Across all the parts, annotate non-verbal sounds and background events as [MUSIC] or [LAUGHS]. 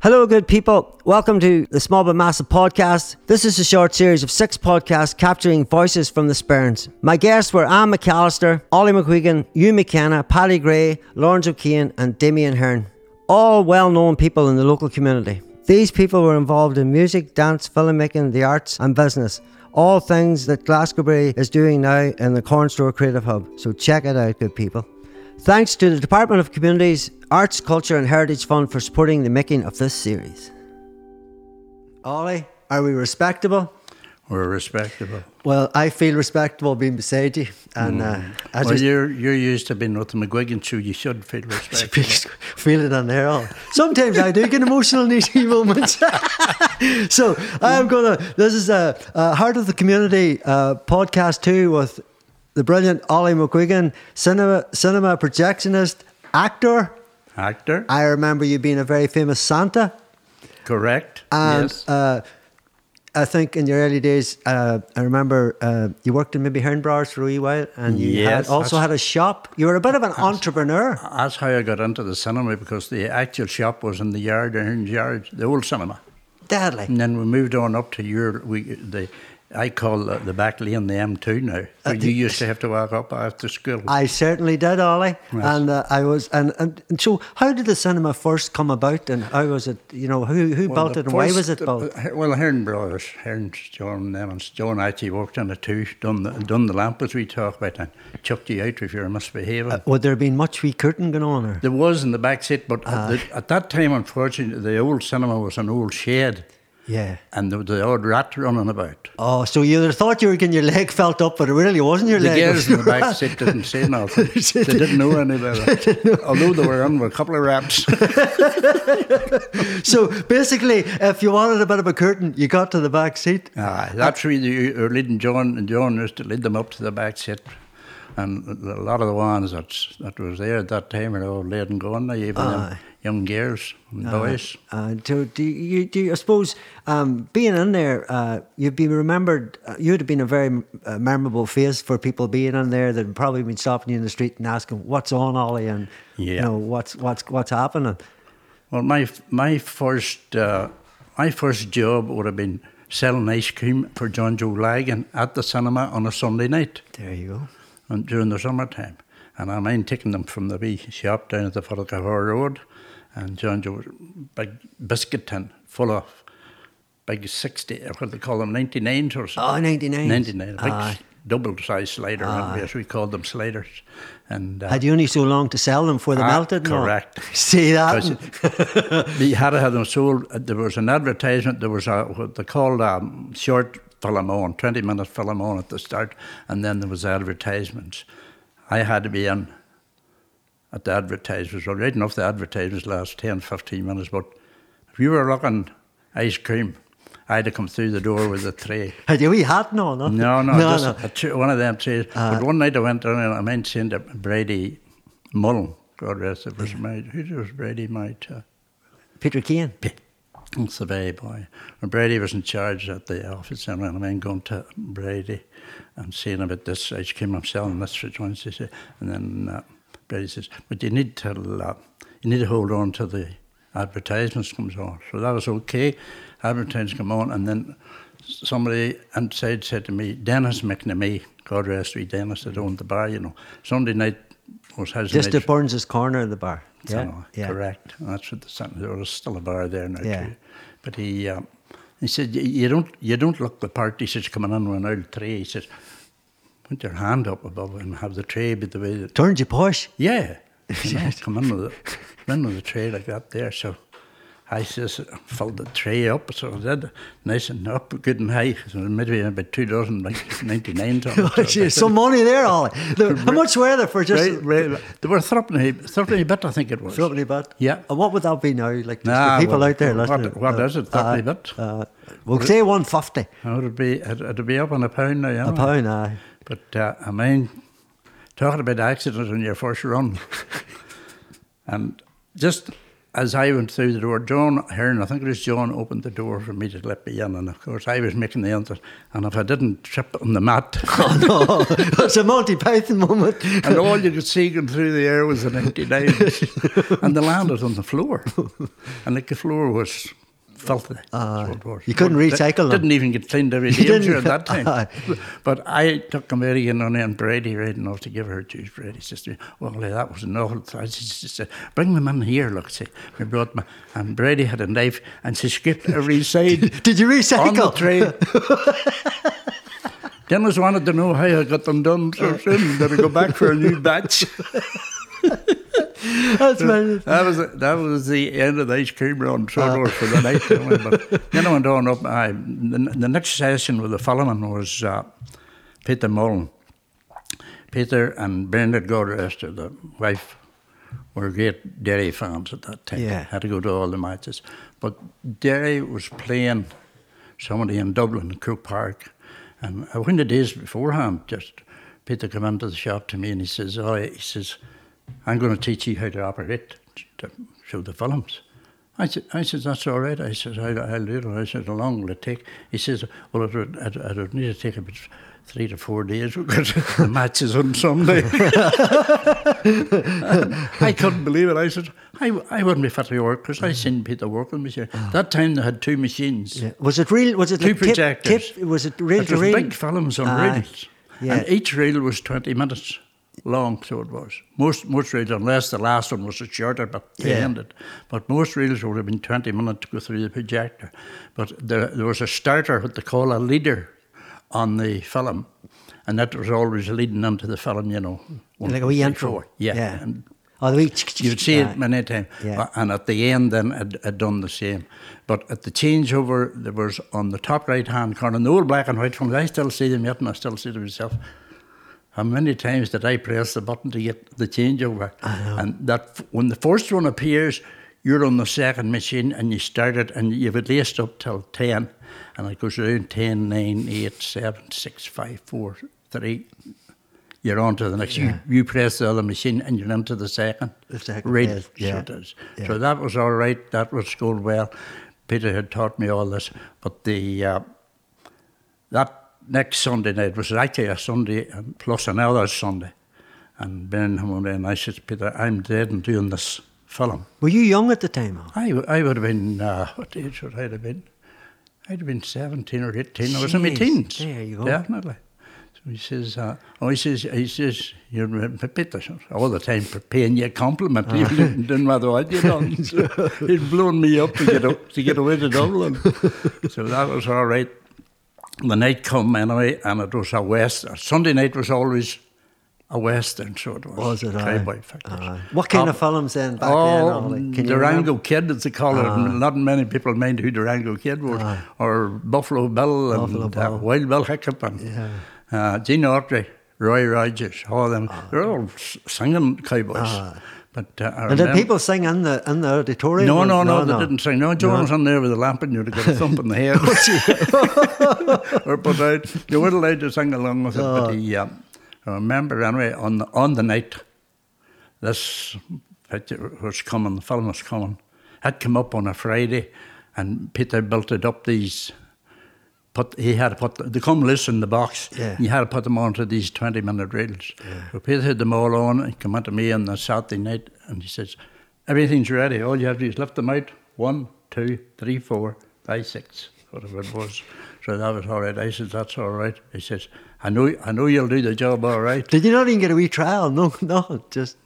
Hello, good people. Welcome to the Small But Massive podcast. This is a short series of six podcasts capturing voices from the Sperrins. My guests were Anne McAllister, Ollie McGuigan, Hugh McKenna, Paddy Gray, Lawrence O'Keefe, and Damien Hearn. All well known people in the local community. These people were involved in music, dance, filmmaking, the arts, and business. All things that Glasgowbury is doing now in the Corn Store Creative Hub. So check it out, good people. Thanks to the Department of Communities, Arts, Culture and Heritage Fund for supporting the making of this series. Ollie, are we respectable? We're respectable. Well, I feel respectable being beside you, and uh, I well, just you're you're used to being with the McGuigan show. You should feel [LAUGHS] respectable. feel it on there. All sometimes I do get emotional in these moments. [LAUGHS] so I'm gonna. This is a, a Heart of the Community uh, podcast two with the brilliant Ollie McGuigan, cinema cinema projectionist, actor. Actor, I remember you being a very famous Santa. correct? And yes. uh, I think in your early days, uh, I remember uh, you worked in maybe Hearn Brothers for a wee while, and you had also had a shop. You were a bit of an entrepreneur. That's how I got into the cinema because the actual shop was in the yard, Aaron's yard, the old cinema. Deadly. And then we moved on up to your we the. I call the, the back lane the M2 now. Where you used to have to walk up after school. I certainly did, Ollie, and uh, I was. And, and and so, how did the cinema first come about, and how was it? You know, who who Well, built it, and why was it uh, built? uh, Well, Hearn Brothers, Hearn, John Evans. John actually worked on it too, done the, done the lamp as we talk about, and chucked you out if you were misbehaving. Would there have been much wee curtain going on, or There was in the back seat, but at, the, at that time, unfortunately, the old cinema was an old shed, yeah? and there was the odd rat running about. Oh, so you thought you were getting your leg felt up, but it really wasn't your The leg. it girls in the back [LAUGHS] seat didn't say nothing. they didn't know any better. [LAUGHS] Although they were on with a couple of rats. [LAUGHS] So basically, if you wanted a bit of a curtain, you got to the back seat. Aye, that's where you were leading John, and John used to lead them up to the back seat. And a lot of the ones that's, that was there at that time are all laid and gone now, even them young girls and boys. Uh, do, do you, do you, I suppose um, being in there, uh, you'd be remembered. Uh, you'd have been a very uh, memorable face for people being in there that probably been stopping you in the street and asking, "What's on, Ollie?" and you know what's what's what's happening. Well, my my first uh, my first job would have been selling ice cream for John Joe Lagan at the cinema on a Sunday night There you go. And during the summertime. And I mind taking them from the wee shop down at the Cahor Road, and John Joe was a big biscuit tin full of big sixty, or what they call them, ninety nines or something. Oh, 99. 99, a big Aye. double size slider, Aye. as we called them sliders. And uh, Had you only so long to sell them before they Ah, melted? correct. [LAUGHS] See that? [LAUGHS] We had to have them sold. uh, There was an advertisement. There was a what they called a short film on, twenty minute film on at the start, and then there was advertisements. I had to be in at the advertisements. Well, right enough, the advertisements last 10, 15 minutes. But if you were looking ice cream, I had to come through the door with a tray. [LAUGHS] Had you a wee hat? No, no, No, no, no, just no. A one of them trays. Uh, but one night I went down and I mentioned to Brady Mullen. God rest him, was married. Who was Brady married to? Uh, Peter Keane. That's the very boy. When Brady was in charge at the office, and I mean, going to Brady and seeing about this ice cream I'm selling, this for said, and then uh, Brady says, "But you need to, uh, you need to hold on to the advertisements comes on." So that was okay. Advertisements come on, and then somebody inside said to me, "Dennis McNamee, God rest me, Dennis that owned the bar, you know, Sunday night was his Just at Burns's corner of the bar. Yeah, Cinema, yeah. correct. That's what the center. There was still a bar there now Yeah. too. But he um, he said "You- don't you don't look the part. He says coming in with an old tray. He says put your hand up above and have the tray be the way that Turned you posh. yeah. You [LAUGHS] know, come in with it, come in with the tray like that there. So I just filled the tray up. So I did nice and up, good and high. So maybe about two dozen, like ninety nine. Gee, Some money there, Ollie. The- [LAUGHS] How much were there for just Right, right. They were thirteen, thirteen bit, I think it was. Threepenny bit? Yeah. And what would that be now? Like just Nah, the people well, out there what- listening. what is it, threepenny bit? Uh, we'll say one fifty. Oh, it'd be it'd be up on a pound now, yeah. A pound, aye. But uh, I mean, talking about accidents on your first run, [LAUGHS] and just as I went through the door, John Hearn, I think it was John, opened the door for me to let me in. And of course, I was making the entrance. And if I didn't trip on the mat, [LAUGHS] Oh, no. [LAUGHS] it's a Monty Python moment. and all you could see going through the air was an empty 99. [LAUGHS] and they landed on the floor. And like the floor was filthy. Ah, so it you couldn't But recycle them. Didn't even get cleaned every [LAUGHS] You sure, at that time. Aye. [LAUGHS] [LAUGHS] but I took Mary in on and Brady riding off to give her juice. Brady says to me, well, that was an enough. I just said, bring them in here, look, see. We brought them, and Brady had a knife, and she scraped every side Did you recycle on the tray. Dennis wanted to know how I got them done so soon. Did I go back for a new batch? That's That was that was the end of the ice cream run uh, for the night. But then I went on up. I, the, the next session with the Fallman was uh, Peter Mullen. Peter and Bernard Godrester, the wife, were great Derry fans at that time. Yeah. Had to go to all the matches. But Derry was playing somebody in Dublin, Croke Park. And uh, when the days beforehand, just Peter came into the shop to me and he says, Oh, he says, I'm going to teach you how to operate to show the films. I said, I said, that's all right. I said, I'll, I'll do it. I said, how long will it take? He says, well, it would, it, it would need to take about three to four days [LAUGHS] because the match is on Sunday. [LAUGHS] I couldn't believe it. I said, I, I wouldn't be fit to work because I seen Peter working with you. Ah. That time they had two machines. yeah. Was it real? Was it Two like projectors. tip? Was it real It was real? big films on ah, Aye. reels. Yeah. And each reel was 20 minutes long, so it was. Most most reels, unless the last one was a shorter, but they Yeah. ended. But most reels would have been 20 minutes to go through the projector. But there, there was a starter, what they call a leader, on the film. And that was always leading into the film, you know. Like a wee intro. Yeah. Yeah. And Oh, the You'd see it many times. Yeah. And at the end, then, I'd, I'd done the same. But at the changeover, there was on the top right hand corner, the old black and white films, I still see them yet, and I still see them myself. How many times did I press the button to get the changeover? And that when the first one appears, you're on the second machine and you start it and you've at least up till 10. And it goes around 10, 9, 8, 7, 6, 5, 4, 3. You're on to the next. Yeah. You, you press the other machine and you're into the second. The second, Right. yes, So yeah, it is. yeah. So that was all right. That was going well. Peter had taught me all this. But the uh, that next Sunday night was actually a Sunday and plus another Sunday. And Ben on and I said, to Peter, I'm dead and doing this film. Were you young at the time? I, I would have been, uh, what age would I have been? I'd have been 17 or 18. I was in my teens. there you go. Definitely. So he says, uh, oh, he says, he says, you're Peter, all the time for paying you a compliment, even if it didn't matter what you done. So [LAUGHS] he'd blown me up to get, to get away to Dublin. so that was all right. The night come anyway, and it was a west. Sunday night was always a western, so it was. Was it? Cowboy. Aye. What kind Um, of films then back then? Oh? Like, can Durango? Kid, as they call it. Not many people mind who Durango Kid was. Aye. Or Buffalo Bill Buffalo and Bill. Uh, Wild Bill Hickok and Yeah. uh, Gene Autry, Roy Rogers, all of them. They're all singing cowboys. But uh, And did people sing in the in the auditorium? no, or- no, no, they didn't sing. No, John was on there with a lamp and you'd get a thump in the head. [LAUGHS] or put out. You weren't allowed to sing along with it, but he, uh, I remember anyway, on the, on the night, this picture was coming, the film was coming. Had come up on a Friday and Peter built it up these, put, he had to put, they come loose in the box. Yeah. You had to put them onto these 20 minute reels. So Peter had them all on and come to me on the Saturday night and he says, everything's ready. All you have to do is lift them out. One, two, three, four, five, six, whatever it was. So that was all right. I said, that's all right. He says, I know, I know you'll do the job all right. Did you not even get a wee trial? No, [LAUGHS] no, just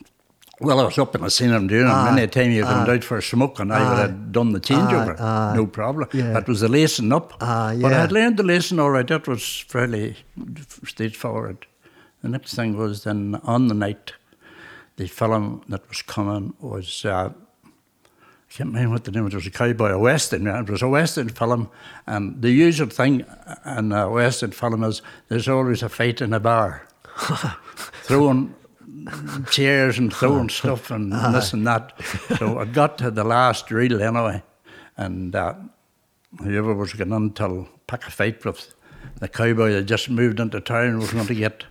Well, I was up and I seen him doing it. Ah, Many a time you come aye. Ah. out for a smoke and I would have ah, done the changeover. No problem. Yeah. That was the lacing up. Aye, But I yeah. had learned the lacing all right. That was fairly straightforward. The next thing was then on the night, the film that was coming was, uh, I can't remember what the name was, it was a cowboy, a western. yeah, It was a western film. And the usual thing in a western film is there's always a fight in a bar. [LAUGHS] Throwing chairs and throwing stuff and this and that. So I got to the last reel anyway, and uh, whoever was getting until pick a fight with the cowboy that just moved into town was going to get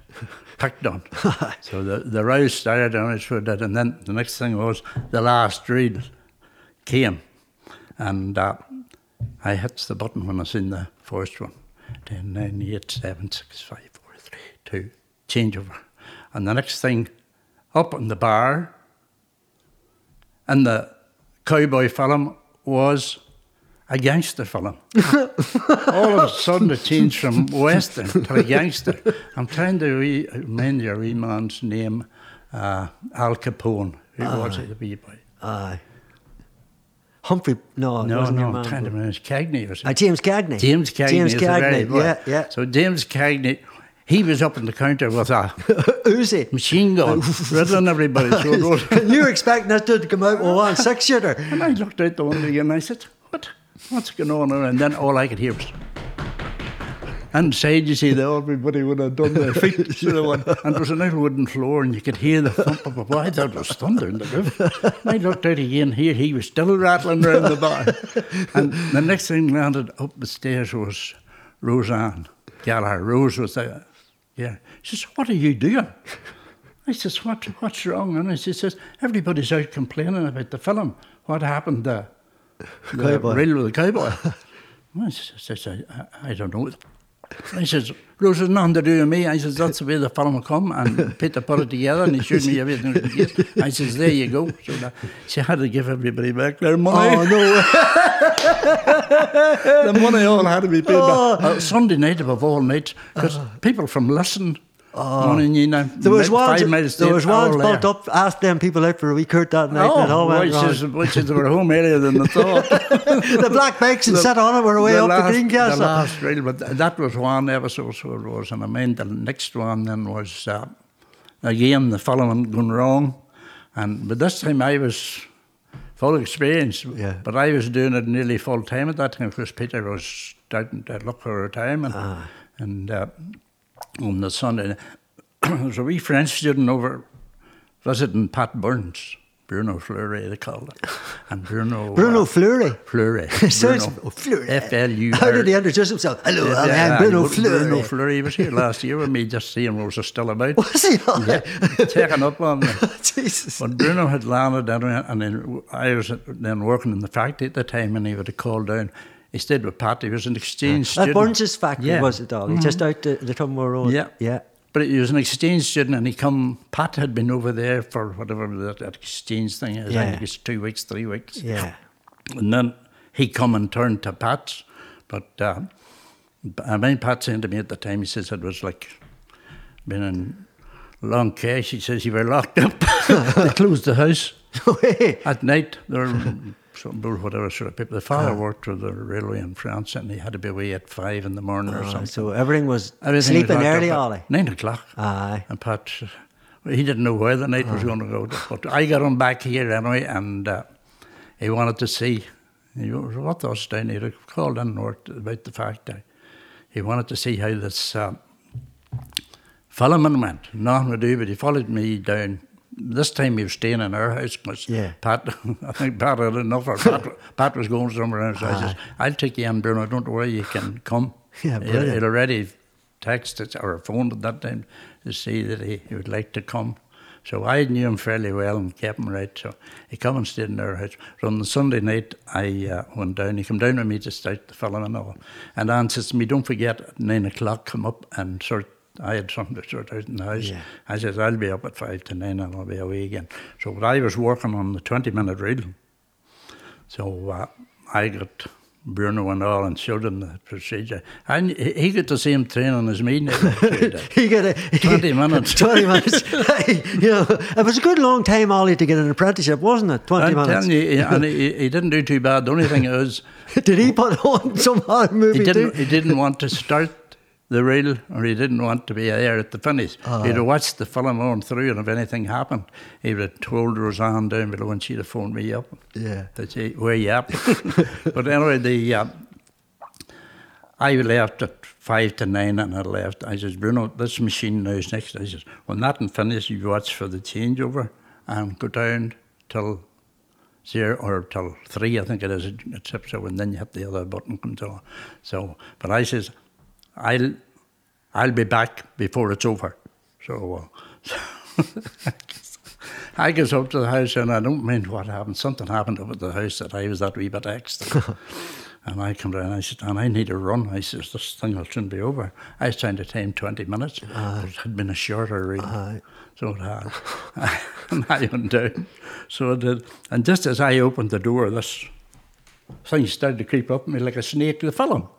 picked on. [LAUGHS] so the the row started and I sure did, and then the next thing was the last reel. came, and uh, I hit the button when I seen the first one. 10, 9, 8, 7, 6, 5, 4, 3, 2, changeover. And the next thing, up in the bar, and the cowboy film was a gangster film. [LAUGHS] All of a sudden it changed from western to a gangster. I'm trying to re- remember your wee man's name, uh, Al Capone. Who was it, the wee boy? Aye. Humphrey, no, it No, no, I'm man. trying to remember. Cagney was it? Uh, James Cagney. James Cagney. James Cagney, yeah, yeah. So James Cagney, he was up on the counter with a [LAUGHS] Uzi. machine gun, [LAUGHS] riddling everybody. So was, you expect that dude to come out with one six shooter. [LAUGHS] and I looked out the window again and I said, what? What's going on? there?" And then all I could hear was, Inside, you see, the everybody would have done their feet. You know, and, and there was a nice wooden floor, and you could hear the thump of a thought it was thunder in the roof. And I looked out again here, he was still rattling around the bar. And the next thing landed up the stairs was Roseanne Gallagher. Rose was there. Yeah. She says, What are you doing? [LAUGHS] I says, what, What's wrong? And she says, Everybody's out complaining about the film. What happened to [LAUGHS] the Cowboy. the cowboy? [LAUGHS] I says, I, I don't know. I says, Rose has nothing to do with me. I says, that's the way the film come. And Peter [LAUGHS] put it together and he showed me everything. I says, there you go. So that, she had to give everybody back their money. Oh no! [LAUGHS] the money all had to be paid back. Uh, Sunday night above all nights, because people from Listen, morning, you know, There was one. There was one built up. Asked them people out for a wee curt that night, and it all Oh, went which is, which is, were home earlier than they thought. [LAUGHS] the black bikes and sat on it were way up last, the Greencastle. The last reel, but that was one episode, so it was. And I mean, the next one then was, uh, again, the following going wrong. And But this time I was full experience. Yeah. But I was doing it nearly full time at that time because Peter was starting to look for retirement. Ah. And uh, on the Sunday, [CLEARS THROAT] there was a wee French student over visiting Pat Burns. Bruno Fleury, they called it. And Bruno... [LAUGHS] Bruno uh, Fleury. Fleury. [LAUGHS] Sounds- oh, Fleury. F-L-U-R. How did he introduce himself? Hello, Yeah, I'm Bruno Bru- Fleury. Bruno Fleury he was here last year with me, just seeing what was still about. [LAUGHS] Was he? Yeah, checking up on me. Jesus. But Bruno had landed and then I was then working in the factory at the time, and he would have called down. He stayed with Pat. He was an exchange At student. Burns' factory, Yeah. Mm-hmm. was it, Ollie? Just out the, the Road. Yeah. Yeah. But he was an exchange student, and he come. Pat had been over there for whatever that, that exchange thing is. I Yeah. think it's two weeks, three weeks. Yeah. And then he come and turned to Pat's. But uh, I mean, Pat saying to me at the time, he says it was like been in long case. He says you were locked up. [LAUGHS] they closed the house [LAUGHS] at night. Were some whatever sort of people. The father worked with the railway in France, and he had to be away at five in the morning or something. so everything was Everything was sleeping locked early, Ollie. Nine o'clock. Aye. And Pat, he didn't know where the night was going to go. But I got him back here anyway, and uh, he wanted to see. He was with us down here. He called in and worked about the factory. He wanted to see how this uh, filming went. Nothing to do, but he followed me down. This time he was staying in our house because Yeah. Pat, [LAUGHS] I think Pat had enough. Or Pat, [LAUGHS] Pat was going somewhere else. So I says, I'll take you in, Bruno. I don't worry, you can come. [LAUGHS] Yeah, brilliant. He'd already texted or phoned at that time to see that he, he would like to come. So I knew him fairly well and kept him right. So he come and stayed in our house. So on the Sunday night, I uh, went down. He came down with me to start the film and all. And Anne says to me, don't forget, at nine o'clock, come up and sort I had something to sort out in the house. Yeah. I says, I'll be up at five to nine and I'll be away again. So but I was working on the 20 minute reel. So uh, I got Bruno and all and showed him the procedure. And he he got the same training as me. He got a [LAUGHS] [LAUGHS] 20 minutes. [LAUGHS] 20 minutes. you know, it was a good long time, Ollie, to get an apprenticeship, wasn't it? 20 I'm minutes. you, he- and he, he didn't do too bad. The only thing is, Did he put on some hard movie he didn't, too? he didn't want to start the reel or he didn't want to be there at the finish. He'd have watched the film on through and if anything happened, he would have told Roseanne down below and she'd have phoned me up. Yeah. To say, where you up? [LAUGHS] but anyway, the, uh, I left at five to nine and I left. I says, Bruno, this machine now is next. I says, when that and finish, you watch for the changeover and go down till zero or till three, I think it is, except so, and then you hit the other button comes on. So, but I says, I'll, I'll be back before it's over. So, uh, [LAUGHS] I goes up to the house and I don't mind what happened. Something happened up at the house that I was that wee bit extra. [LAUGHS] and I come down and I said, and I need to run. I says, this thing will soon be over. I was trying to time 20 minutes. but it had been a shorter read. So it had. [LAUGHS] and I went down. So it did. And just as I opened the door, this thing started to creep up me like a snake. To the film.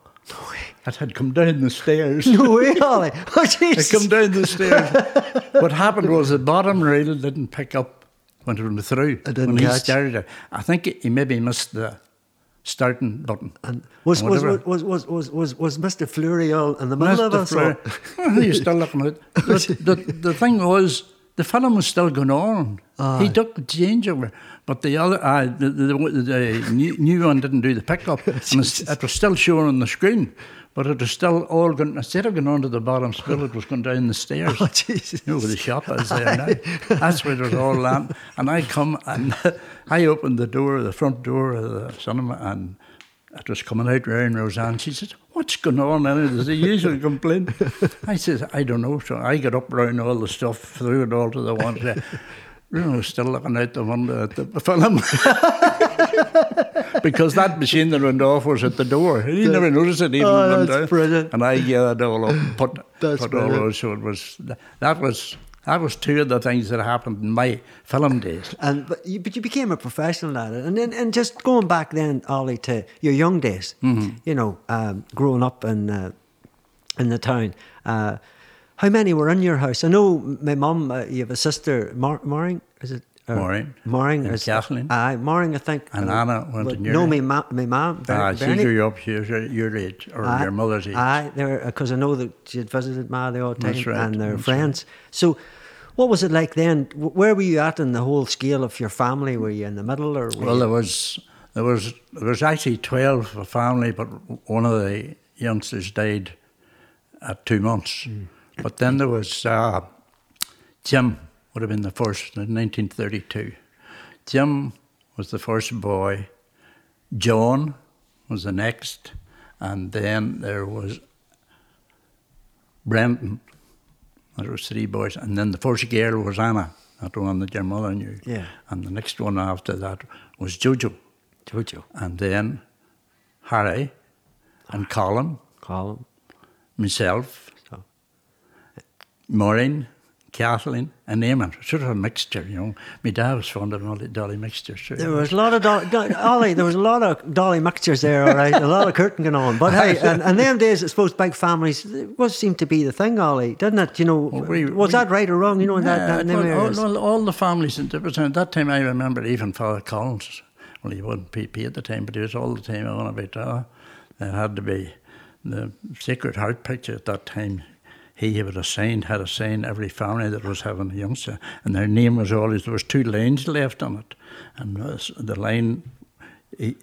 It had come down the stairs. No way, Ollie. Oh, It Jesus. come down the stairs. [LAUGHS] what happened was the bottom rail didn't pick up when it went through. It didn't when he started it. I think he maybe missed the starting button. And was, or was, was, was, was, was, was Mr. Fleury all in the middle of Missed us? flare. He's still looking at it. The, [LAUGHS] the, the thing was, the film was still going on. He took the changeover, but the other, uh, the, the, the, the new, new one didn't do the pickup. [LAUGHS] and it was still showing on the screen, but it was still all going, instead of going onto the bottom spill, it was going down the stairs. [LAUGHS] Oh, Jesus. You know where the shop is there now. [LAUGHS] That's where it was all landing. And I come and [LAUGHS] I opened the door, the front door of the cinema, and it was coming out round Roseanne. She said, What's going on? And it's the usual complaint. I said, I don't know. So I got up round all the stuff, threw it all to the one side. Bruno was still looking out the window at the film. [LAUGHS] because that machine that went off was at the door. He never noticed it even Oh, went that's down. brilliant. And I gathered all up and put, [LAUGHS] That's put all those. So it was, that was, that was two of the things that happened in my film days. And but you, but you became a professional at it, and then and just going back then, Ollie, to your young days. Mm-hmm. You know, um, growing up in uh, in the town. Uh, how many were in your house? I know my mum. Uh, you have a sister, Mar- Maureen. Is it? Or- Maureen. Maureen. And is- Kathleen. Aye, Maureen. I think. And uh, Anna went your know age. me, ma- my mum. Ah, she grew up, she was your, age, or Aye, your mother's age. Aye, because I know that she had visited Ma the odd time right, and their friends. So, what was it like then? Where were you at in the whole scale of your family? Were you in the middle or? Well, you- there was there was there was actually twelve for family, but one of the youngsters died at two months. But then there was uh, Jim would have been the first in 1932. Jim was the first boy. John was the next, and then there was Brenton. There was three boys, and then the first girl was Anna, that one that your mother knew. Yeah. And the next one after that was Jojo, Jojo, and then Harry, and Colin, Colin. myself, Maureen, Kathleen, and Eamon. Sort of a mixture, you know. My dad was fond of all the dolly mixtures. Too. there was a lot of dolly, do- Ollie. There was a lot of dolly mixtures there. All right, a lot of curtain going on. But hey, [LAUGHS] and, and them days, I suppose big families it was seemed to be the thing, Ollie, didn't it? You know, we- was we- that right or wrong? You know, in that, Yeah, that well, areas. all, all, all the families in different At that time, I remember even Father Collins. Well, he wasn't PP at the time, but he was all the time on about uh, there had to be the Sacred Heart picture at that time. He would have signed, had a sign every family that was having a youngster, and their name was always there was two lines left on it, and the line. He,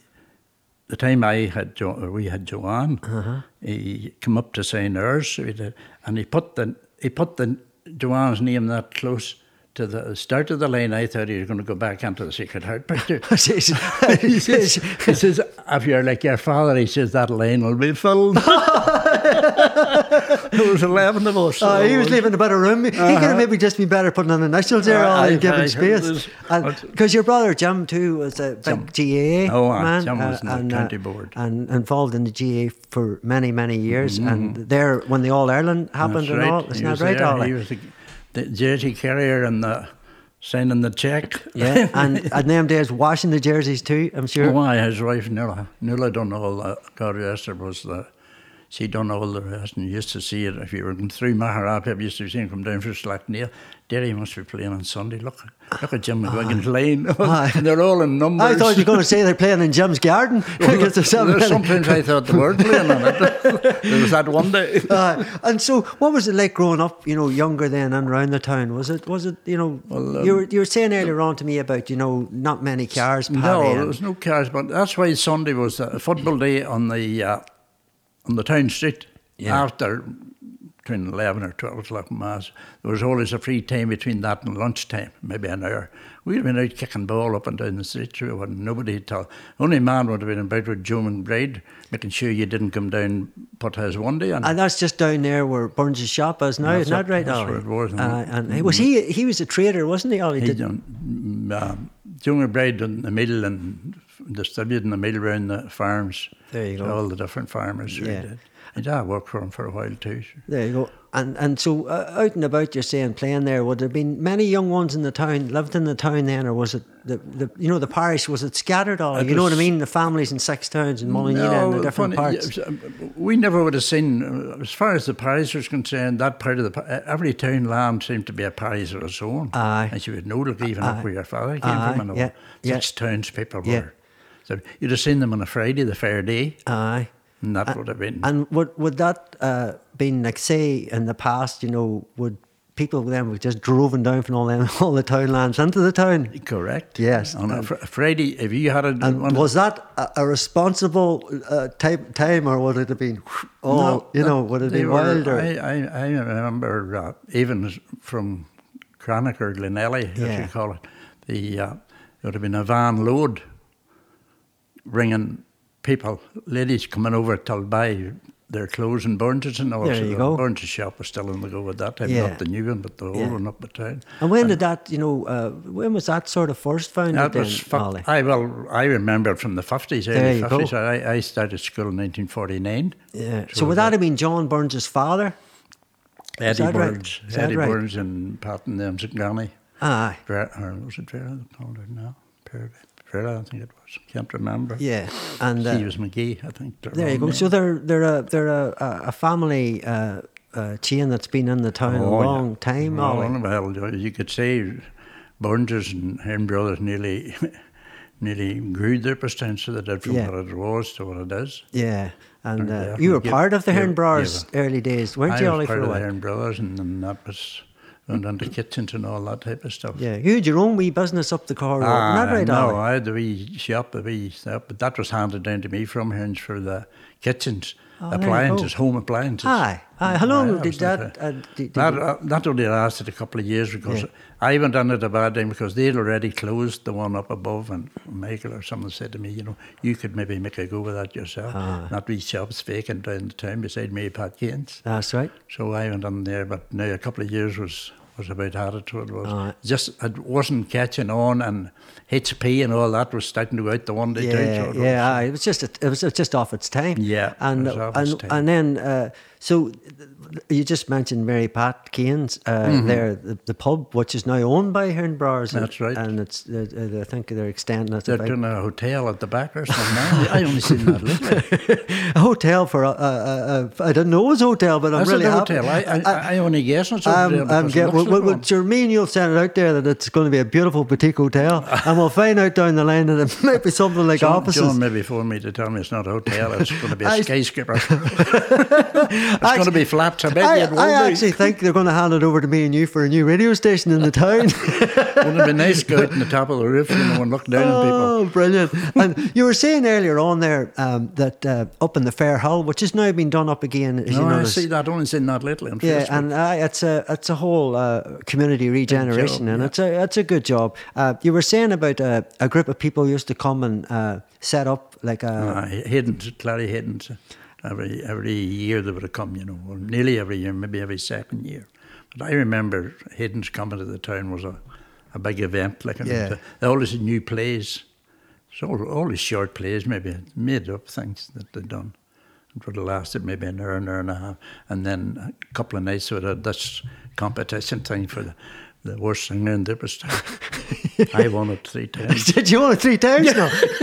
the time I had jo- we had Joanne, uh-huh. he came up to sign ours, so he did, and he put the he put the Joanne's name that close to the start of the line. I thought he was going to go back into the Sacred Heart picture. he, says, he says, if you're like your father, he says that line will be filled. [LAUGHS] [LAUGHS] there was eleven of us. Oh, so he was it leaving a bit of room. He could have maybe just been better putting on initials there, Uh-huh. Aye, and giving space. Because your brother Jim too was a big GAA Oh, aye, man, Jim was in the and, county board. and involved in the GAA for many many years. Mm-hmm. And there, when the All Ireland happened That's and right. all, isn't that right. Ollie? He was the, the jersey carrier and the signing the check. Yeah, and [LAUGHS] and them days washing the jerseys too. I'm sure. Why his wife Nuala, Nuala done all that. God rest her was the. She done all the rest, and you used to see it if you were going through Maharap. You used to see him come down for Slackneil. Derry must be playing on Sunday. Look, look at Jim McGuigan's [LAUGHS] line. they're all in numbers. I thought you were going to say they're playing in Jim's garden. [LAUGHS] Because there's so Well, many. Sometimes I thought they were playing on it. [LAUGHS] there was that one day. Uh, and so, what was it like growing up? You know, younger then and around the town. Was it? Was it? You know, um, you were you were saying earlier on to me about you know not many cars. No, there was no cars, but that's why Sunday was a football day on the uh, on the town street Yeah. after between 11 or 12 o'clock mass. There was always a free time between that and lunchtime, maybe an hour. We'd have been out kicking ball up and down the street, sure, when nobody had tell. Only man would have been about with Joe McBride, making sure you didn't come down put his one day. And, And that's just down there where Burns' shop is now, isn't that it, right, that's Ollie? where it was, and- Uh, and he- was he he was a trader, wasn't he, Ollie? he Did- um, Joe McBride in the middle and distributing the middle around the farms. There you to go. All the different farmers. Yeah. And I worked for him for a while too. There you go. And and so uh, out and about, you're saying playing there. Would there have been many young ones in the town lived in the town then, or was it the, the you know the parish was it scattered all? It You know what I mean? The families in six towns in Mullinina and the different funny, parts. um, We never would have seen, uh, as far as the parish was concerned, that part of the uh, every town land seemed to be a parish of its own. Aye. and you would know, like even Aye. up where your father came Aye, from, and all. yeah, yeah. Six towns people Yeah. were. So you'd have seen them on a Friday, the fair day, Aye. And that would have been. And would would that uh, been like say in the past? You know, would people then would just driven down from all them [LAUGHS] all the townlands into the town? Correct. Yes, On a and- fr- Friday, if you had a And one, was that a, a responsible uh, type time, or would it have been? Oh, No, you know, would it been wild? Or, I, I, I remember uh, even from Cranagh or Glenelly, Yeah. as you call it, the uh, there would have been a van load bringing people, ladies coming over to buy their clothes and Burns and all. There so you the go. Burns shop was still in the go at that time, Yeah. not the new one, but the old Yeah. one up the town. and when did that? You know, uh, when was that sort of first founded? That then, was, I well, I remember from the fifties, early fifties. I, I started school in nineteen forty nine. Yeah. So, would that have been John Burns' father? Eddie right? Burns, Is Eddie right? Burns and Pat and them, Granny. Aye. Vera, or was it Vera that called her now? Vera, I think it was. Can't remember. Yeah. And uh, He was McGee, I think. there you go. name. So they're they're a they're a, a a family uh, uh, chain that's been in the town a Oh, yeah. long time. Well, well, you could say Burns and Hearn Brothers nearly [LAUGHS] nearly grew their percentage so they did from Yeah. what it was to what it is. Yeah. And Yeah, uh, you were part of the yeah, Hearn Brothers yeah. early days, weren't I you, was Ollie, part for a of the? Hearn Brothers and then that was went into kitchens and all that type of stuff. Yeah, you had your own wee business up the corridor, Ah, isn't that right, no? I had the wee shop, the wee shop, but that was handed down to me from Hearns for the kitchens, Oh, appliances, home appliances. Aye, aye. How long Aye, did that? Uh, did, did That, uh, that only lasted a couple of years because Yeah. I went at a bad time because they'd already closed the one up above, and Michael or someone said to me, you know, you could maybe make a go with that yourself. Ah. That wee shop's vacant down the town beside me, Pat Gaines. that's right. So I went on there, but now a couple of years was was about it. Was Aye. just it wasn't catching on, and HP and all that was starting to go out the one day. too, so Yeah, it yeah. was- It was just it was just off its time. Yeah, and and and then uh, so you just mentioned Mary Pat Keynes uh, there, the, the pub which is now owned by Hearn and- Mm-hmm. That's right. And it's uh, uh, I think they're extending it. They're about- doing a hotel at the back or something. I only seen that lately. [LAUGHS] a hotel for a, a, a, a I didn't know it was a hotel, but I'm That's really a happy. hotel. I, I, I only guess it's um, because it get, well, well, well, one. sure, me and you'll send it out there that it's going to be a beautiful boutique hotel, and we'll find out down the line that it [LAUGHS] might be something like John, offices. John maybe phoned me to tell me it's not a hotel, it's going to be a [LAUGHS] skyscraper. it's going to be flats. I I, you it will I actually think they're going to hand it over to me and you for a new radio station in the town. [LAUGHS] Wouldn't it be nice to go out on the top of the roof you know, and look down on people? oh, brilliant! And you were saying earlier on there um, that uh, up in the Fair Hill, which has now been done up again, as you No, I see that. Only seen that lately Yeah, Facebook. and uh, it's a it's a whole uh, community regeneration, and yeah. it's a it's a good job. Uh, you were saying about uh, a group of people used to come and uh, set up like a Uh, Hiddens, Clary Hiddens, every every year they would have come, you know, or nearly every year, maybe every second year. But I remember Hiddens coming to the town was a, a big event. Like Yeah. they always had new plays, so always short plays, maybe made up things that they'd done. It would have lasted maybe an hour, an hour and a half, and then a couple of nights with had this competition thing for the, the worst singer in Draperstown. [LAUGHS] I won it three times. Did you want it three times No. [LAUGHS]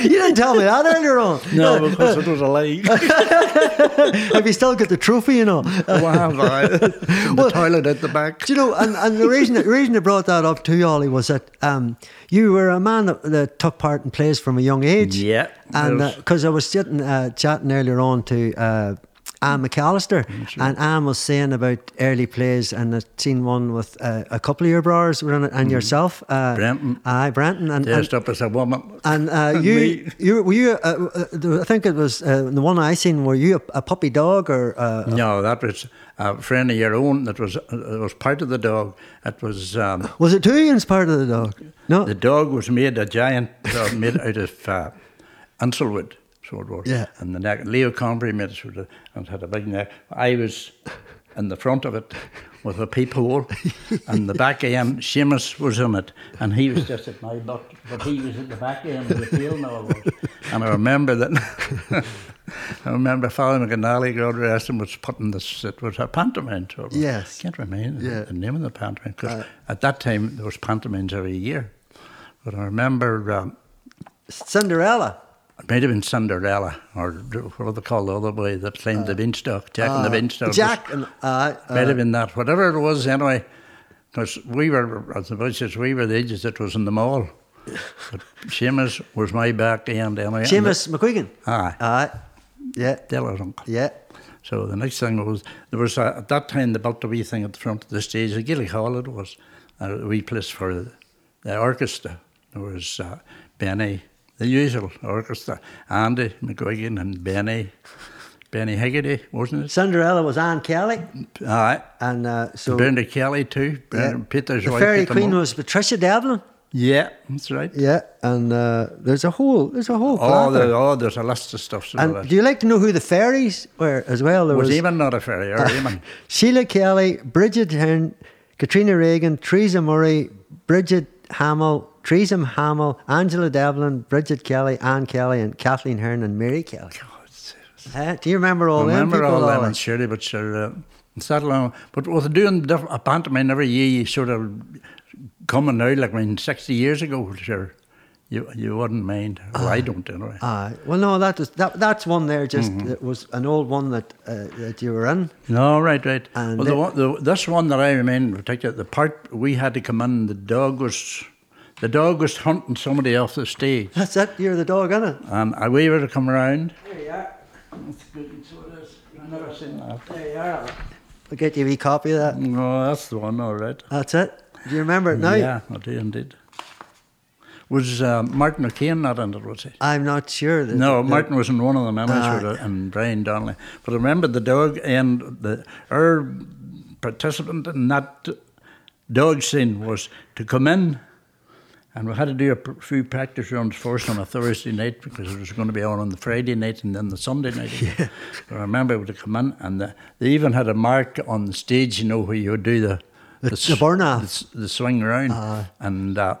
you didn't tell me that earlier on. No, because it was a lie. [LAUGHS] Have you still got the trophy, you know? Wow, the toilet at the back. Do you know, and, and the reason the reason I brought that up to you, Ollie, was that um, you were a man that, that took part in plays from a young age. Yeah, And because I was sitting uh, chatting earlier on to uh, Anne McAllister, and Anne was saying about early plays, and I'd seen one with uh, a couple of your brothers were in it, and yourself, uh, Brenton. aye, Brenton, and, and Dressed up as a woman. and uh, [LAUGHS] you, you, were you? Uh, uh, I think it was uh, the one I seen. Were you a, a puppy dog or? Uh, No, that was a friend of your own that was uh, was part of the dog. It was um, was it two Ian's part of the dog? No. the dog was made a giant dog made out of uh, Anselwood, Yeah. And the neck, Leo Convery made it sort of, and had a big neck. I was in the front of it with a peephole, [LAUGHS] and the back end, Seamus was in it, and he was just at my butt, but he was at the back end of the tail now. And I remember that. [LAUGHS] I remember Father McAnally, God rest him, was putting this, it was a pantomime. Was. Yes. can't remember Yeah. the name of the pantomime, because at that time there was pantomimes every year. But I remember um, Cinderella. It might have been Cinderella, or what they call the other boy that climbed the beanstalk, Jack and the beanstalk. was- Jack and uh, might uh, have been that, whatever it was anyway. Because we were, as the boys says, we were the ages that was in the mall. But Seamus was my back end anyway. Seamus McQuigan. the- Aye, Aye. Yeah. Della's uncle. Yeah. So the next thing was there was a, at that time they built a wee thing at the front of the stage. A Gilly Hall it was a wee place for the, the orchestra. There was uh, Benny, the usual orchestra, Andy McGuigan and Benny, Benny Higgity, wasn't it? Cinderella was Anne Kelly, Aye, and uh, so Brenda Kelly too. Brenda yeah. Peter's the wife. fairy queen was Patricia Devlin. Yeah, that's right. Yeah, and uh, there's a whole there's a whole. Oh, plethora. the, oh, there's a list of stuff. And do you like to know who the fairies were as well? There was was, even not a fairy, or even. [LAUGHS] Sheila Kelly, Bridget Hearn, Katrina Reagan, Theresa Murray, Bridget Hamill, Teresa Hamill, Angela Devlin, Bridget Kelly, Anne Kelly, and Kathleen Hearn and Mary Kelly. Uh, do you remember all them remember all them, and surely, but sure, uh, that long. But with doing diff- a pantomime every year, you sort of coming out like I mean, sixty years ago, sure, you you wouldn't mind. Well, I don't anyway. Aye. well, no, that was that. That's one there. Just Mm-hmm. it was an old one that uh, that you were in. no, right, right. And well, the- the, one, the, this one that I remember the part we had to come in, the dog was, the dog was hunting somebody off the stage, That's it. You're the dog, innit? and I we were to come around. There you are. That's good. So it is. I've never seen that. There you are. I'll get you a wee copy of that. No, that's the one. All right. That's it. Do you remember it now? Yeah, I do indeed. Was uh, Martin O'Kane not in it, was he? I'm not sure. that- No, that- Martin was in one of them anyway, Ah. sort and Brian Donnelly. But I remember the dog and the our participant in that dog scene was to come in, and we had to do a few practice runs first on a Thursday night because it was going to be on on the Friday night and then the Sunday night. [LAUGHS] But I remember we to come in, and the, they even had a mark on the stage, you know, where you would do the The- the the, the swing round, Ah. and. Uh,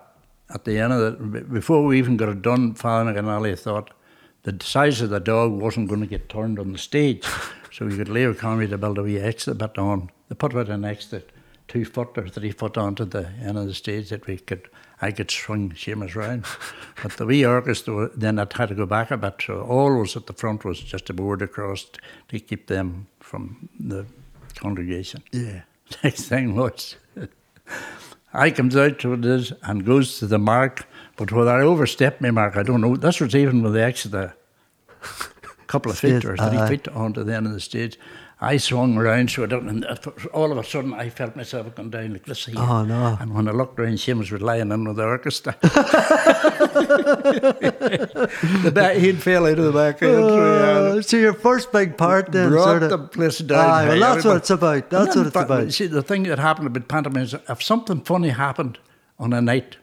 at the end of it, before we even got it done, Father McAnally thought the size of the dog wasn't going to get turned on the stage. [LAUGHS] so we could Leo Conway to build a wee extra bit on. They put about an extra two foot or three foot onto the end of the stage that we could I could swing Seamus round. but the wee orchestra then it had to go back a bit. So all was at the front was just a board across to keep them from the congregation. Yeah. [LAUGHS] Next thing was I comes out to it is and goes to the mark, but whether I overstepped my mark, I don't know. This was even with the extra couple of feet or three aye. feet onto the end of the stage. I swung around, so I don't, and all of a sudden I felt myself going down like this here. Oh, no. And when I looked around, Seamus was lying in with the orchestra. [LAUGHS] the back, he'd fell out of the back. end, oh, so, your first big part then Brought sort of the place down. Well, that's what it's about. That's what it's about. See, the thing that happened about pantomime is if something funny happened on a night,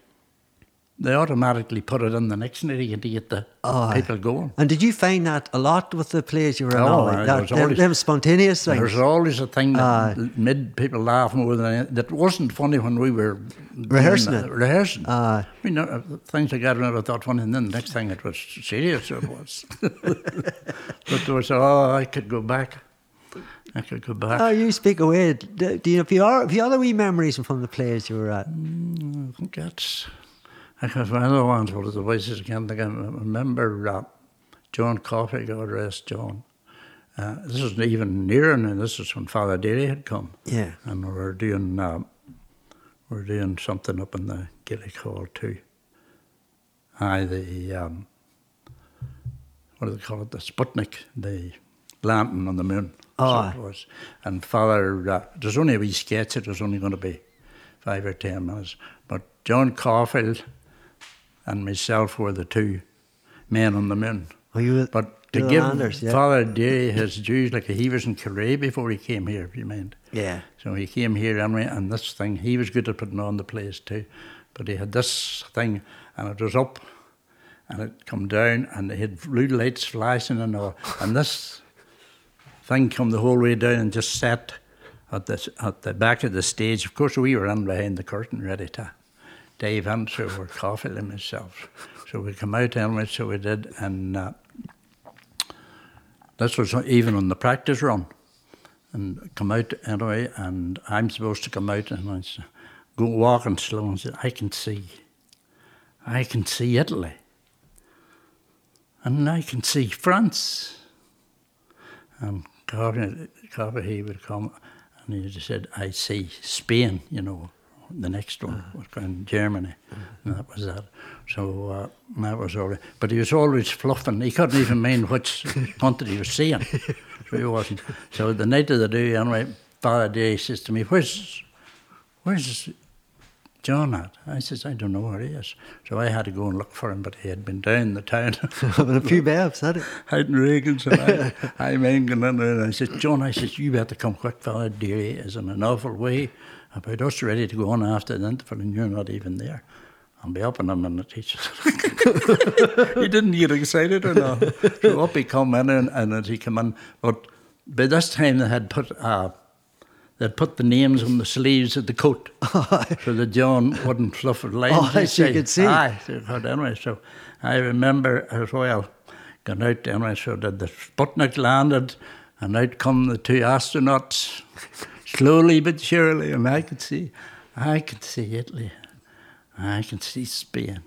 they automatically put it in the next night to get the Aye. people going. And did you find that a lot with the plays you were in? Oh, Ollie? that, them, always- them spontaneous things. There's always a thing that l- made people laugh more than any- that wasn't funny when we were Rehearsing. Rehearsing. Aye. I mean, uh, things like that I never thought funny, and then the next thing it was serious. It was. [LAUGHS] but there was, oh, I could go back. I could go back. Oh, you speak away. Do do you, if you are, you other wee memories from the plays you were at? I think that's. I have other ones. What the voices again? I can remember uh, John Coffey, God rest John. Uh, this is even nearer now. This is when Father Deary had come. Yeah. And we were doing uh, we were doing something up in the Gaelic Hall too. Aye, the um, what do they call it? The Sputnik, the lantern on the moon. Oh. So was. And Father, uh, there's only a wee sketch, it was only going to be five or ten minutes. But John Caulfield and myself were the two men on the moon. Oh, you But to the give Landers, yeah. Father Derry his [LAUGHS] dues, like he was in Kilrea before he came here, if you mind. Yeah. So he came here anyway, and this thing, he was good at putting on the place too. But he had this thing, and it was up, and it come down, and it had blue lights flashing and all. And this thing come the whole way down and just sat at the, at the back of the stage. Of course, we were in behind the curtain ready to in, so we're coughing and myself. So we come out anyway, so we did, and uh, this was even on the practice run and come out anyway, and I'm supposed to come out and I said, go walking slow and say, I can see, I can see Italy, and I can see France. And Carver, Carver he would come and he said, I see Spain, you know, the next one was going Germany, and that was that. So uh, that was all right. But he was always fluffing. He couldn't even mind which [LAUGHS] country he was seeing. So he wasn't. So the night of the day, anyway, Father Day says to me, "Where's, where's John at?" I says, "I don't know where he is." So I had to go and look for him, but he had been down the town. [LAUGHS] Having a few babs, had it? hiding Reagan's and I, [LAUGHS] I'm hanging in there. And I said, John, I said, you better come quick, Father Deary is in an awful way about us ready to go on after the interval and you're not even there. I'll be up in a minute. He he didn't get excited or not. So up he come in and, and as he come in, but by this time they had put uh, they'd put the names on the sleeves of the coat [LAUGHS] so that John wouldn't fluff it lines. Oh, he so you could see. Aye, so but anyway, so I remember as well going out anyway, so that the Sputnik landed and out come the two astronauts slowly but surely and I could see I could see Italy. I could see Spain.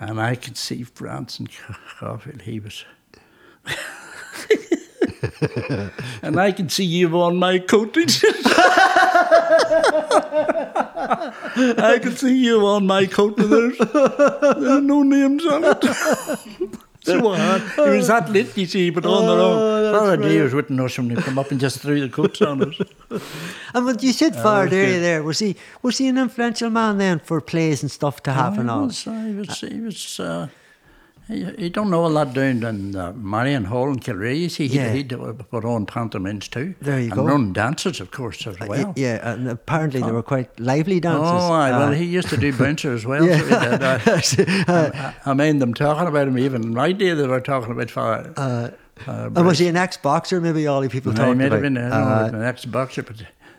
And I could see France and Caulfield. He was [LAUGHS] and I can see you on my coat. [LAUGHS] I can see you on my coat. There's, there's no names on it. [LAUGHS] so hard. He was that lit, you see, but on their own. Father Day was with us when they come up and just threw the coats on us. And what [LAUGHS] you said Father was Derry there, was he was he an influential man then for plays and stuff to have and he all? was, he was, he was uh, he, he don't know a lot down in uh, Marion Hall in Kilrea. You see, he, Yeah. he put on pantomimes too. There you and go. And run dances, of course, as Y- well. Yeah, and apparently they were quite lively dances. Oh, aye, well, Uh, he used to do [LAUGHS] bouncer as well. so he did, uh, [LAUGHS] I, I mind them talking about him. Even in my day, they were talking about Father. Uh, and was he an ex-boxer? Maybe all the people he talked might about. have been I don't Uh, know, the next boxer, but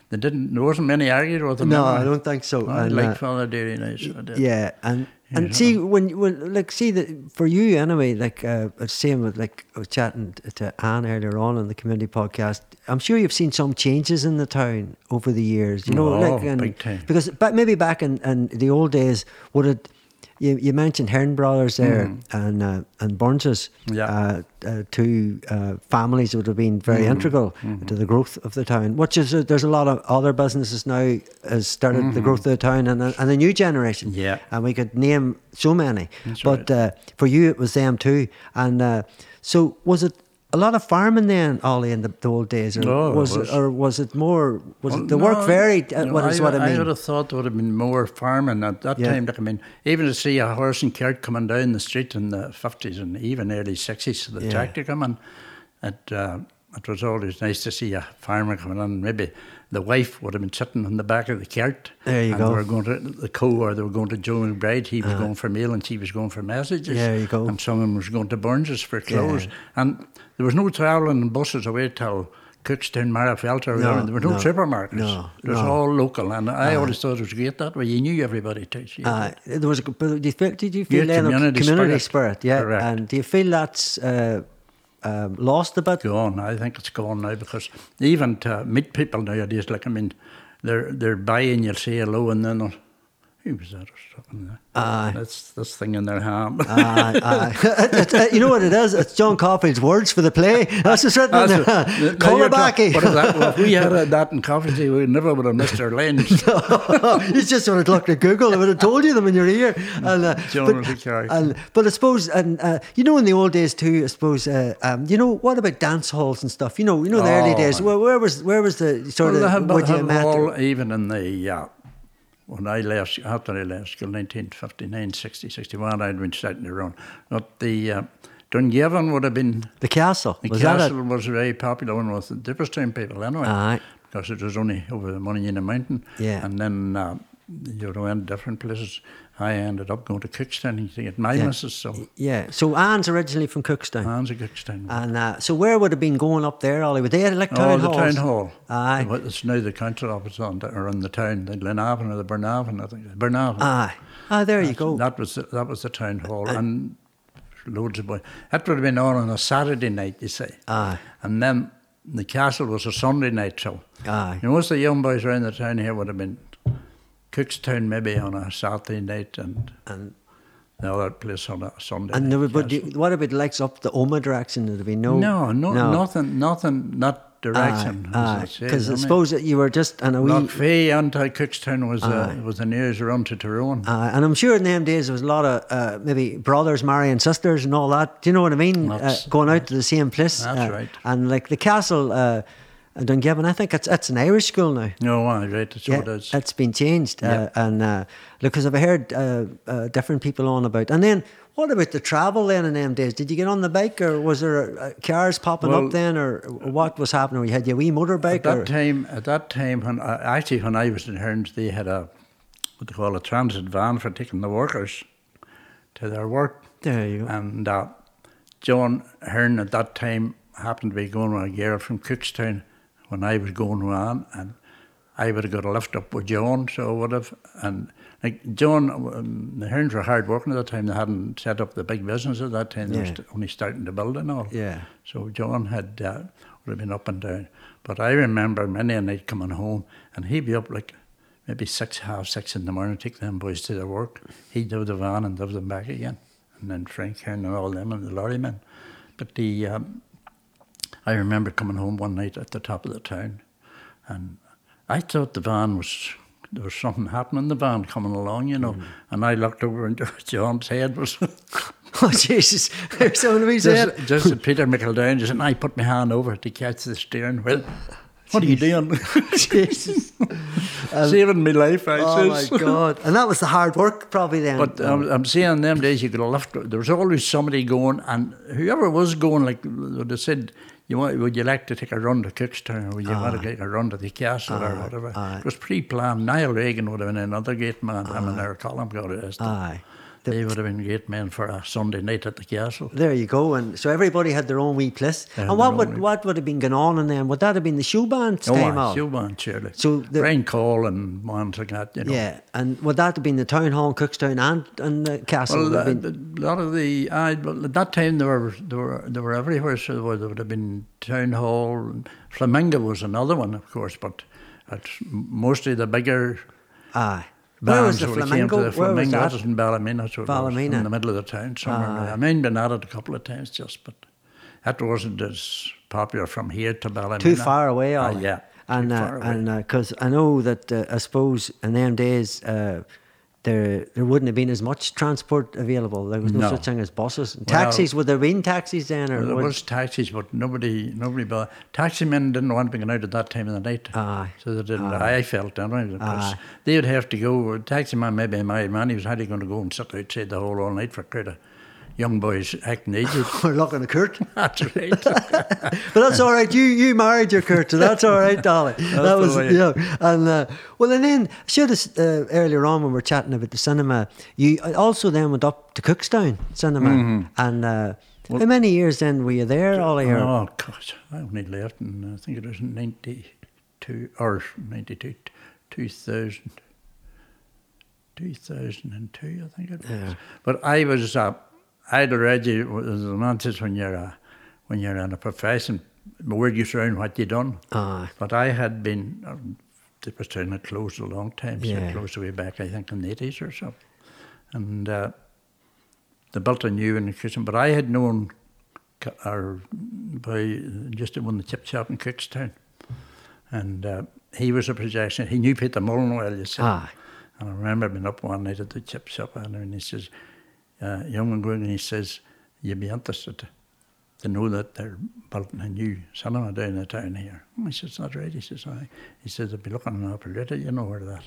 they didn't. There wasn't many argued with him. no. I don't think so. I And, like uh, Father Derry. So did. Yeah, and and see when when like see that for you anyway, like uh, same with like I was chatting to Anne earlier on in the community podcast. I'm sure you've seen some changes in the town over the years. You know, Oh, like and big time. because but maybe back in, in the old days, would it? You, you mentioned Hearn Brothers there and uh, and Burns's, Mm. Yeah. uh, uh, two uh, families would have been very Mm-hmm. integral to the growth of the town. Which is uh, there's a lot of other businesses now has started the growth of the town and and the new generation. Mm-hmm. Yeah. and we could name so many. That's but uh, for you, it was them too. And uh, so, was it a lot of farming then, Ollie, in the, the old days, or No, it was, was. it, or was it more? Was Well, it the work varied? Uh, no, what is what I mean? I would have thought there would have been more farming at that Yeah. time. Like, I mean, even to see a horse and cart coming down the street in the 50s and even early 60s, the Yeah. tractor coming, it, uh, it was always nice to see a farmer coming in. Maybe the wife would have been sitting on the back of the cart. There you and go. They were going to the co or they were going to Joe McBride. He was going for mail and she was going for messages. There you go. And someone was going to Burns's for clothes. And there was no travelling in buses away till Cookstown, Magherafelt, or No, whatever. There were no, no, supermarkets. no, it was no. all local. And I always thought it was great that way. You knew everybody too. so Uh, there was a, did you feel, did you feel Yeah, community community spirit. spirit? Yeah, Correct. and do you feel that's uh, um, lost a bit? gone. I think it's gone now because even to meet people nowadays, like I mean, they're they're buying, say hello, and then who was that or something? there? Aye. That's this thing in their hand. Aye, aye. It- [LAUGHS] [LAUGHS] it- it- you know what it is? It's John Coffey's words for the play. That's what's written in there. what- now you're Callabaccy. talking- But if, that, well, if we had [LAUGHS] had that in Coventry, we never would have missed our lanes. you just would have looked at Google. It would have told you them in your ear. And, uh, John but, was a character. and, but I suppose, and uh, you know, in the old days too. I suppose, uh, um, you know, what about dance halls and stuff? You know, you know, the early Oh, days. man. Where, where was where was the sort Well, of had, you had met? all, even in the, uh, when I left, after I left school, 1959, 60, 61, I'd been to run. But the, uh, Dungiven would have been, the castle the was castle was a very popular one with the Draperstown people anyway. Aye. Because it was only over the money in the mountain. Yeah. And then uh, you went to different places. I ended up going to Cookstown to get my Yeah. missus, so Yeah. So Anne's originally from Cookstown. Anne's a Cookstown. And uh, so where would have been going up there, Ollie? Would they have like Oh, town the halls? town hall. Aye. It's now the council office on the, or in the town, the Glenavon or the Burnavon, I think. Burnavon. Aye. Ah, there you go. That was the, that was the town hall, and loads of boys. That would have been on on a Saturday night, you see. Aye. And then the castle was a Sunday night show. Aye. And most of the young boys around the town here would have been Cookstown maybe on a Saturday night, and And the other place on a Sunday. and night there would, you, what about likes up the Omagh direction? There'd be no. no, no, nothing, nothing, not direction. as I Because I, I suppose that you were just and a wee. Lockfee anti Cookstown was uh, Aye. was the nearest run to Tyrone. Uh, and I'm sure in them days there was a lot of uh, maybe brothers marrying sisters and all that. Do you know what I mean? Uh, going out to the same place. That's uh, right. And like the castle, uh, Dungiven, I think it's it's an Irish school now. no, I right, that's what it is. it's been changed. Uh, Yeah. and uh, because I've heard uh, uh, different people on about. And then what about the travel then in them days? Did you get on the bike or was there uh, cars popping Well- up then or what was happening? We had your wee motorbike At that or time, at that time, when actually when I was in Hearns, they had a what they call a transit van for taking the workers to their work. there you go. And uh, John Hearn at that time happened to be going with a girl from Cookstown when I was going around and I would have got a lift up with John, so I would have. And like John, um, the Hearns were hard working at that time. They hadn't set up the big business at that time. They were st- only starting to build and all. Yeah. So John had uh, would have been up and down. But I remember many a night coming home, and he'd be up like maybe six, half six in the morning, take them boys to their work. He'd do the van and drive them back again. And then Frank Hearn and all them and the lorry men. But the um, I remember coming home one night at the top of the town, and I thought the van was there was something happening in the van coming along, you know. Mm. And I looked over, and [LAUGHS] John's head was [LAUGHS] Oh Jesus! There's said. just, just as Peter McEldown just and I put my hand over to catch the steering wheel. [LAUGHS] What are you doing? Jesus! Saving my life, I Oh my. God! And that was the hard work, probably then. But um, I'm saying in them days you could have left. There was always somebody going, and whoever was going, like have said, "You want? Would you like to take a run to Cookstown, or would you want ah. to take a run to the castle, or ah, whatever?" aye. It was pre-planned. Niall Reagan would have been another gate man. Him and our column got arrested. Aye. They would have been gate men for a Sunday night at the castle. There you go, and so everybody had their own wee place. And what would wee- what would have been going on in them? Would that have been the showband Oh, aye, out? Siobhan, surely. So the- Brian Coll and ones like that, you know. Yeah, and would that have been the town hall Cookstown and and the castle? Well, a lot of the well, at that time they were they were they were everywhere. So there would, there would have been town hall. and Flamingo was another one, of course, but it's mostly the bigger aye. Where was the flamingo? The Where was that? That was in Ballymena, so it was Ballymena. in the middle of the town somewhere. I mean, been at it a couple of times just, but that wasn't as popular from here to Ballymena. Too far away, Ah, yeah, and uh, and because I know that uh, I suppose in them days uh, there there wouldn't have been as much transport available. There was no, No. such thing as buses. And Well- taxis would there been taxis then, or Well, there would- was taxis, but nobody, nobody. Taxi men didn't want to be going out at that time of the night. Aye. So they didn't. I felt anyway. Because they would have to go. Taxi man, maybe my man, he was hardly going to go and sit outside the hall all night for a young boys acting aged. we're looking at Kurt. That's right. [LAUGHS] but that's all right. You you married your Kurt, so that's all right, darling. [LAUGHS] that was yeah. And uh, well, and then should have uh, earlier on when we were chatting about the cinema, you also then went up to Cookstown Cinema, Mm-hmm. and uh, how many years then were you there, Ollie? or- oh gosh, I only left in I think it was ninety two or ninety two, two thousand. 2002, I think it was. Yeah. But I was, uh, I'd already, as a man says, when you're, uh, when you're in a profession, word gets around what you done. Aye. But I had been, um, the was had closed a long time. So Yeah. it closed way back, I think, in the 80s or so. And uh, they built a new in the kitchen. But I had known our boy just won the chip shop in Cookstown. And uh, he was a projection. He knew Peter Mullen well, you see. Ah, And I remember being up one night at the chip shop and he says, uh, young and going, and he says, you'd be interested to know that they're building a new cinema down the town here. I said, it's not right. He says, I. He says, I'll be looking on operator, you know where that.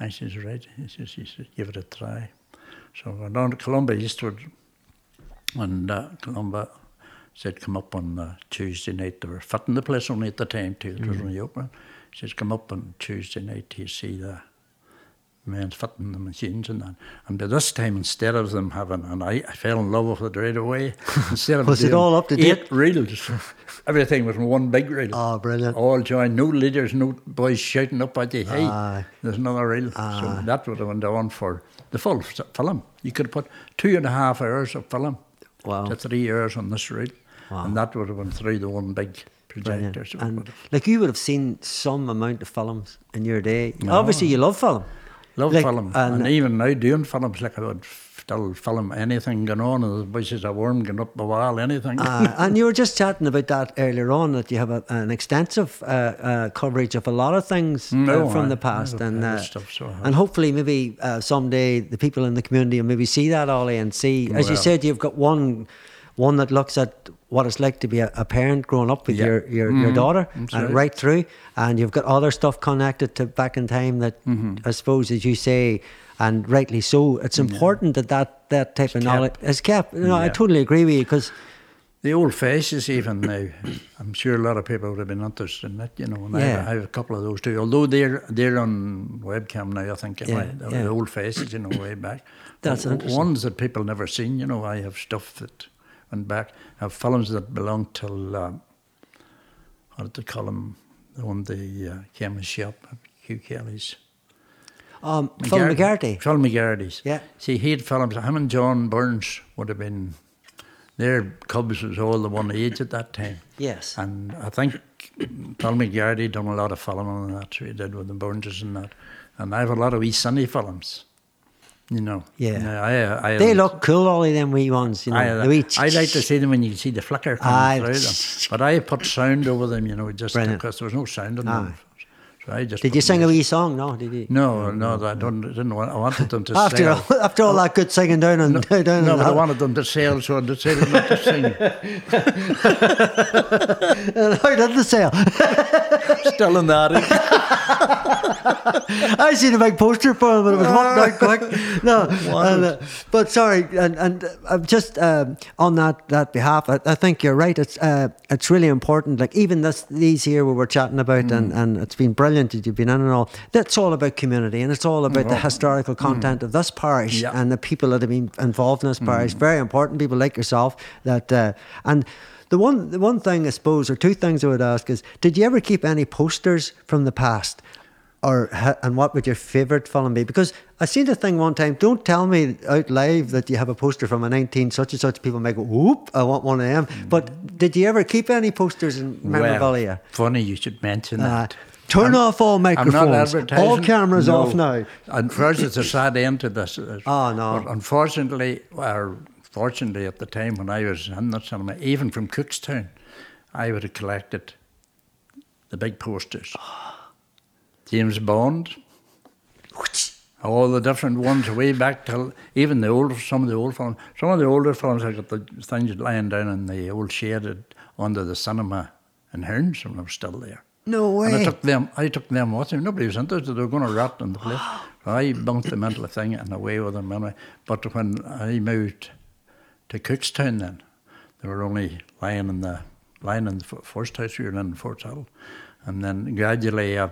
I says, right. He says, he says, give it a try. So I went down to Columbia eastward and uh, Columba said, come up on uh, Tuesday night. They were fitting the place only at the time too. It was only open. He says, come up on Tuesday night to see the men fitting the machines and that. And by this time, instead of them having, and I, I fell in love with it right away. [LAUGHS] Instead of Was it all up to eight date? reels, everything was in one big reel. Oh, ah, brilliant. All joined, no leaders, no boys shouting up at you, hey, Aye. there's another reel. So that would have went on for the full film. You could put two and a half hours of film Wow. to three hours on this reel. Wow. And that would have been through the one big projector. So And like you would have seen some amount of films in your day. Obviously, you love film. Love Like, film. and- And, even now doing films, like I would still film anything going on, and the voices of worm going up the wall, anything. Uh, [LAUGHS] and you were just chatting about that earlier on that you have a, an extensive uh, uh, coverage of a lot of things uh, No, from I- the past, I and uh, stuff, so and hopefully maybe uh, someday the people in the community will maybe see that Ollie and see, as you said, you've got one one that looks at what it's like to be a, a parent growing up with Yeah. your your, your daughter That's and right. right through, and you've got other stuff connected to back in time that Mm-hmm. I suppose, as you say. And rightly so. It's important that, that that type of kept. knowledge is kept. You know, I totally agree with you because The old faces, even now, [COUGHS] I'm sure a lot of people would have been interested in that, you know. And I, Yeah. have, I have a couple of those too, although they're they're on webcam now. I think Yeah, anyway, the, yeah. the old faces, you know, way back. [COUGHS] That's O- interesting. Ones that people never seen, you know. I have stuff that went back. Have films that belong till uh, what did they call them? The one the uh, shop, Hugh Kelly's. um, Phil McGarty. Phil McGarty's. Yeah. See, he had films. Him and John Burns would have been. Their cubs was all the one age at that time. Yes. And I think Phil McGarty done a lot of filming and that, so he did with the Burns and that. And I have a lot of wee Sunny films, you know. Yeah. Now, uh, I, uh, I, They look cool, all of them wee ones, you know. I, the uh, wee I like to see them when you can see the flicker coming through them. But I put sound over them, you know, just Brilliant. because there was no sound in Aye. them. So I just Did you sing a wee song? No, did you? No, no, I don't. Didn't want. I wanted them to [LAUGHS] After sell. all, after all that good singing down and down No, and but I wanted them to sell, so I decided not to sing. [LAUGHS] [LAUGHS] How did the sale? Still in that. [LAUGHS] I seen a big poster for him, but it was walked out [LAUGHS] quick. No, and, uh, but sorry, and and uh, just um, on that that behalf, I, I think you're right. It's uh, it's really important. Like even this these here we were chatting about, and, and it's been brilliant that you've been in and all. That's all about community, and it's all about the historical content of this parish Yeah. and the people that have been involved in this parish. Very important people like yourself. That uh, and. The one, the one thing I suppose, or two things I would ask is: Did you ever keep any posters from the past, or and what would your favourite film be? Because I seen the thing one time. Don't tell me out live that you have a poster from a nineteen such and such. People may go, "Whoop, I want one of them." But did you ever keep any posters in memorabilia? funny you should mention Uh, that. turn off all I'm not microphones. All cameras No. off now. And first, it's a sad end to this. Oh, [LAUGHS] no. But unfortunately, or fortunately, at the time when I was in the cinema, even from Cookstown, I would have collected the big posters. [GASPS] James Bond, all the different ones way back till even the old, some of the old films. Some of the older films, I got the things lying down in the old shaded under the cinema in Hearns when I was still there. No And I took them. I took them with me. Nobody was interested. They were going to rot in the place. [GASPS] I bumped them into the thing and away with them anyway. But when I moved to Cookstown, then they were only lying in the lying in the first house we were in, Fort Hill, and then gradually, uh,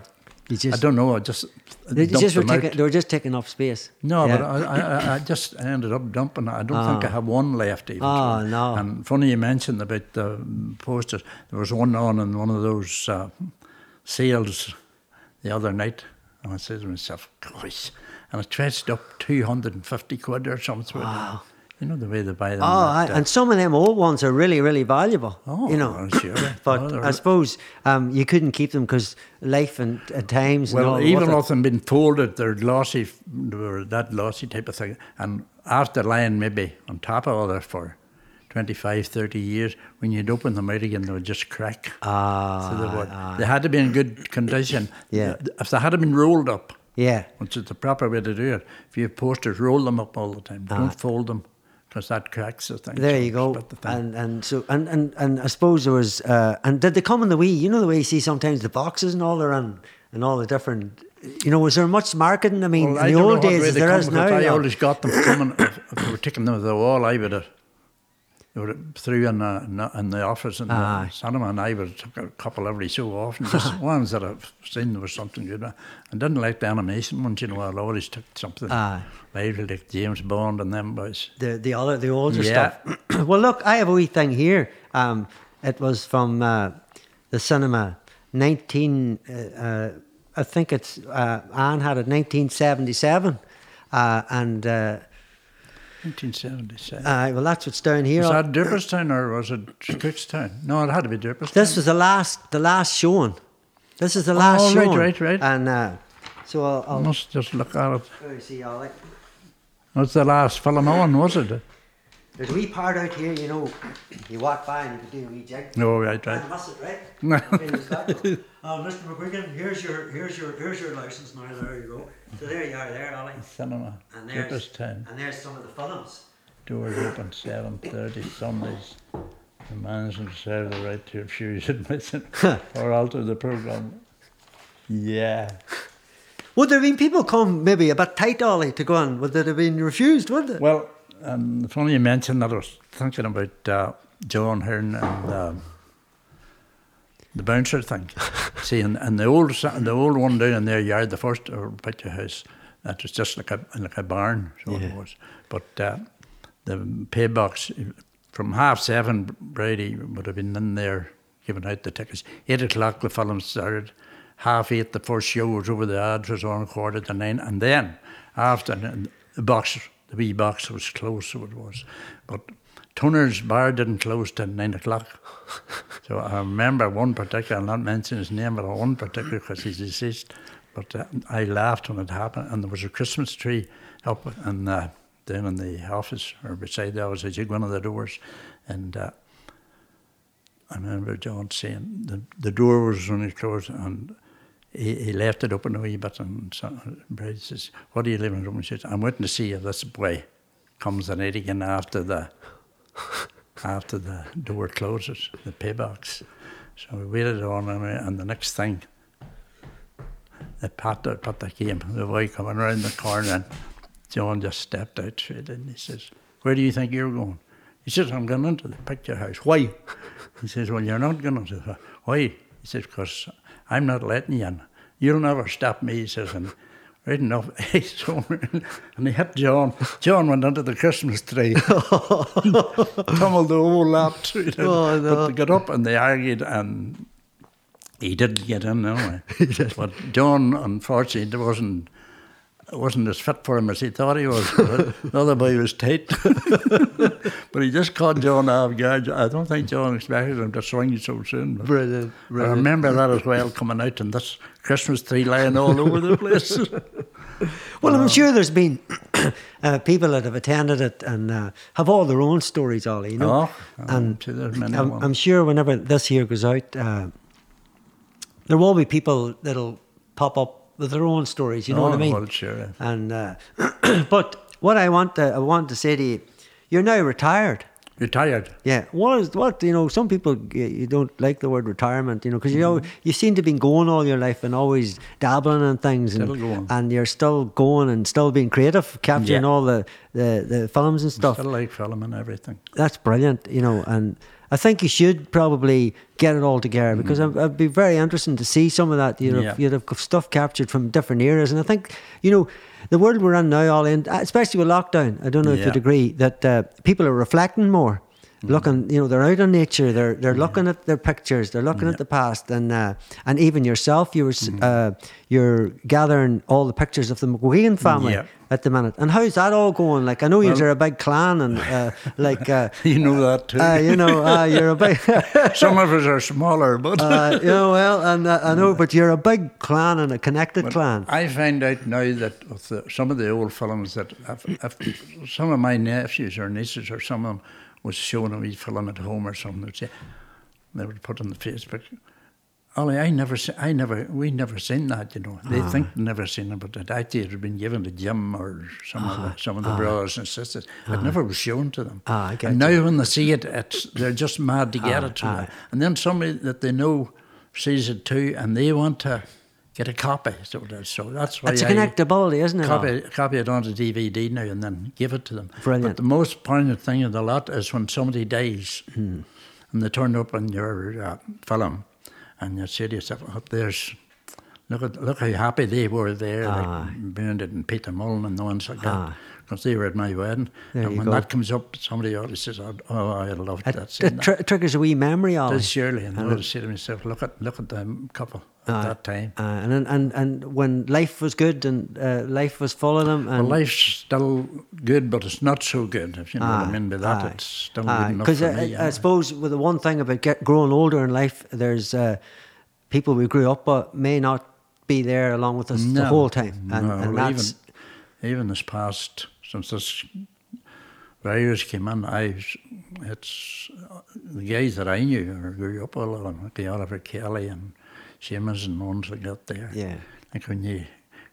You I don't know. I just they, just were taking, they were just taking up space. No, Yeah. but I, I, I- just ended up dumping. I don't think I have one left even. Oh, no. And funny you mentioned about the posters. There was one on in one of those uh, sales the other night, and I said to myself, "Gosh!" And I fetched up two hundred and fifty quid or something. Wow. You know the way they buy them. Oh, I, uh, and some of them old ones are really, really valuable. Oh, you know. I'm sure. [COUGHS] but Oh, I suppose um, you couldn't keep them because life and, and times. and well, all even with them being folded, they're glossy, they were that glossy type of thing. And after lying maybe on top of other for 25, 30 years, when you'd open them out again, they would just crack. Ah, So they, would. they had to be in good condition. [COUGHS] Yeah. If they had been rolled up, yeah. which is the proper way to do it, if you have posters, roll them up all the time. Don't fold them because that cracks the thing. There so you go. the. And and so and, and and I suppose there was uh, and did they come in the wee? You know the way you see sometimes the boxes and all around and all the different. You know, was there much marketing? I mean, Well, I in the old days, way there is now. I always got them coming. if, if they were taking them to the wall, I would have. Were through in the, in the- office in Aye. the cinema, and I would took a couple every so often, just [LAUGHS] ones that I've seen there was something good. I didn't like the animation ones, you know. I always took something Aye. lively like James Bond and them boys. the the other the older Yeah. stuff. [CLEARS THROAT] well, look, I have a wee thing here. Um, it was from uh, the cinema, nineteen. Uh, uh, I think it's uh, Anne had it, nineteen seventy seven, uh, and uh, 1977. uh, well, that's what's down here. was that Draperstown or was it Cookstown? No, it had to be Draperstown. This was the last the last showing. This is the last Oh, right, showing. right, right. And uh, so I'll, I I'll must just look at it. let see. Ollie. That's the last film on, was it? There's a wee part out here. You know, you walk by and you can do a wee jig. No, right, right. And That's it, right? No. Okay. Uh, Mr. McGuigan, here's your here's your here's your license now. There you go. So there you are, there, Ollie. Cinema, And there's Draperstown. and there's some of the films. Doors open 7.30 Sundays. The management reserve the right to refuse [LAUGHS] admission [LAUGHS] or alter the programme. Yeah. Would there have been people come maybe a bit tight, Ollie, to go on? Would it have been refused? Would it? Well, um, funny you mentioned that, I was thinking about uh, John Hearn and um, the bouncer thing. [LAUGHS] See, and, and the old the old one down in their yard, the first or picture house, that was just like a like a barn, so Yeah. it was. But uh, the pay box from half seven, Brady would have been in there giving out the tickets. Eight o'clock the film started. Half eight the first show was over. The ads was on quarter to nine, and then after the box, the wee box was closed, so it was. But Turner's bar didn't close till nine o'clock. [LAUGHS] So I remember one particular, I'll not mention his name, but one particular because he's deceased. But uh, I laughed when it happened, and there was a Christmas tree up and uh, down in the office or beside there was a jig one of the doors, and uh, I remember John saying the the door was only closed and. He, he left it open a wee bit, and so Brady says, "What are you living room?" He says, "I'm waiting to see if this boy comes the night again after the after the door closes, the pay box. So we waited on him, and the next thing, the patter, patter came, the boy coming around the corner, and John just stepped out straight in. He says, Where do you think you're going? He says, I'm going into the picture house. Why? He says, Well, you're not going to. Why? He says, Because I'm not letting you in. You'll never stop me, he says. And right enough, [LAUGHS] so, and he hit John. John went under the Christmas tree, [LAUGHS] tumbled the whole lot through it. Oh, no. But they got up and they argued, and he didn't get in anyway. [LAUGHS] But John, unfortunately, wasn't wasn't as fit for him as he thought he was. [LAUGHS] the other boy was tight. [LAUGHS] but he just caught John off guard. I don't think John expected him to swing so soon. But Brilliant, I remember that as well, coming out and this Christmas tree lying all over the place. [LAUGHS] Well, I'm sure there's been [CLEARS THROAT] uh, people that have attended it and uh, have all their own stories, Ollie. You know, Oh, and I'm sure I'm. I'm sure whenever this year goes out, uh, there will be people that'll pop up their own stories. You know what I Oh, mean? well, sure. And uh, [CLEARS THROAT] but what I want to, I want to say to you, you're now retired. Retired. Yeah. What is what you know? Some people you- don't like the word retirement, you know, because you know you seem to have been going all your life and always dabbling in things, and and you're still going and still being creative, capturing Yeah. all the, the the films and stuff. Still like film and everything. That's brilliant, you know, and I think you should probably get it all together because I'd, I'd be very interesting to see some of that. You'd have, Mm. Yeah. you'd have stuff captured from different eras, and I think you know the world we're in now, all in, especially with lockdown. I don't know if you'd agree that uh, people are reflecting more. Looking. You know, they're out in nature. They're they're looking at their pictures. They're looking at the past, and uh, and even yourself, you were s uh, you're gathering all the pictures of the McGuigan family Yeah. at the minute. And how's that all going? Like, I know you're a big clan, and uh, [LAUGHS] like, uh, You know that too. uh, you know, uh, you're a big. [LAUGHS] Some of us are smaller, but [LAUGHS] Uh, you know, well, and uh, I know, but you're a big clan and a connected clan. I find out now that with the, some of the old films that if, if some of my nephews or nieces or some of them was showing a wee film at home or something, they'd say they would put on the Facebook. Ollie, I never, I never, we never seen that. You know, they Ah. think never seen it, but it actually had been given to Jim or some of the, some of the brothers and sisters. It never was shown to them. Ah, I and now when they see it, it's they're just mad to get it. Ah. that- And then somebody that they know sees it too, and they want to get a copy. So that's so that's why It's a connectability, isn't it? copy copy it onto DVD now and then give it to them. Brilliant. But the most poignant thing of the lot is when somebody dies, Hmm. and they turn up on your uh, film, and you say to yourself, oh, "There's." Look at look how happy they were there, Ah. like Bernard and Peter Mullen and the ones like that, Ah. because they were at my wedding. There and when go. that comes up, somebody always says, "Oh, oh I loved It, that." scene." it tr- triggers a wee memory of Does surely, and I would say to myself, "Look at look at the couple at that time." Uh, and, and and when life was good and uh, life was full of them, and Well, life's still good, but it's not so good. If you know what I mean by that, it's still good enough because I. I, suppose with the one thing about get, growing older in life, there's uh, people we grew up with may not be there along with us the whole time, and, no, and even even this past since this virus came in, I it's uh, the guys that I knew or grew up with, like the Oliver Kelly and Seamus and ones like got there. Yeah. Like when you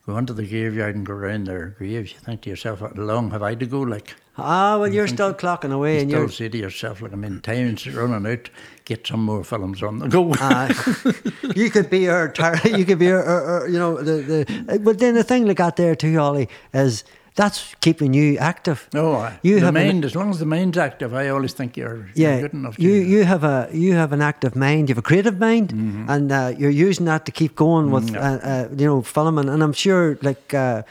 go into the graveyard and go around their graves, you think to yourself, "How long have I to go?" Like. ah well, you're still clocking away, You and still you're say to yourself, like, I'm mean, time's running out, get some more films on the go. Uh, [LAUGHS] you could be our, tar- you could be our, our, our- you know, the, the, but then the thing like got there too, Ollie, is that's keeping you active. no, I, You the have an- mind, as long as the mind's active, I always think you're, Yeah, you're good enough. to you you have a you have an active mind, you have a creative mind, Mm-hmm. and uh, you're using that to keep going with, Mm, uh, uh, you know, filming. And I'm sure, like, uh,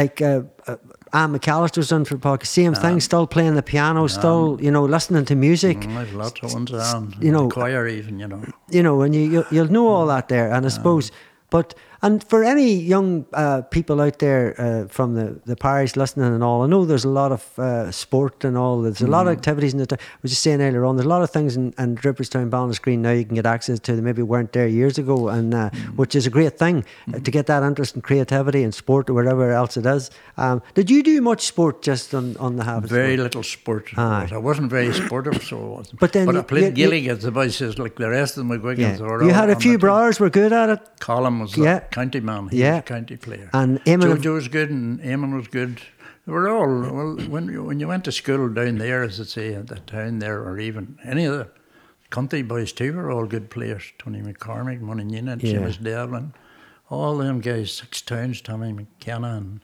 like uh, uh, Anne McAllister's done for podcast, same thing, still playing the piano, still, you know, listening to music. Mm, I've lots of ones around. you know, the choir even, you know. you know, and you, you you'll know all that there. And I suppose, but and for any young uh, people out there uh, from the, the parish listening and all, I know there's a lot of uh, sport and all. There's a lot of activities in the. town. I was just saying earlier on, there's a lot of things in, in Draperstown, Ballin's Green now you can get access to that maybe weren't there years ago, and uh, which is a great thing uh, to get that interest in creativity and sport or whatever else it is. Um, did you do much sport just on on the habits? Very little sport. Aye. I wasn't very sportive, so I wasn't. But then I you- played you- as the boy says, like the rest of the McGuigans. Yeah. You had a few the brothers were good at it. Colin was Yeah. The county man. He Yeah. was a county player. And Eamon- Jojo was good and Eamon was good. They were all, well, when you, when you went to school down there, as I say, at the town there, or even any of the country boys too, were all good players. Tony McCormick, Money Nina, Yeah. Seamus Devlin, all them guys, six towns, Tommy McKenna, and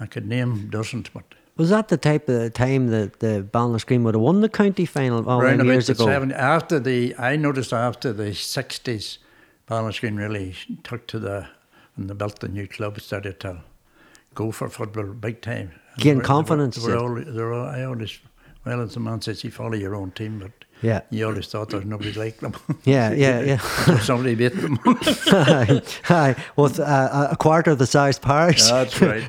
I could name dozens, but Was that the type of time that the Ballinascreen would have won the county final oh, all them about years the ago? 70, after the, I noticed after the 60s, Ballinascreen really took to the, and they built the new club, started to go for football big time. And Gain they were- confidence, They were, yeah. all, they were all, I always, well, as the man says, you follow your own team, but Yeah. you always thought there's nobody like them. [LAUGHS] Yeah, yeah, [LAUGHS] yeah. Somebody beat them. [LAUGHS] Aye, aye. With uh, a quarter of the size parish. That's right.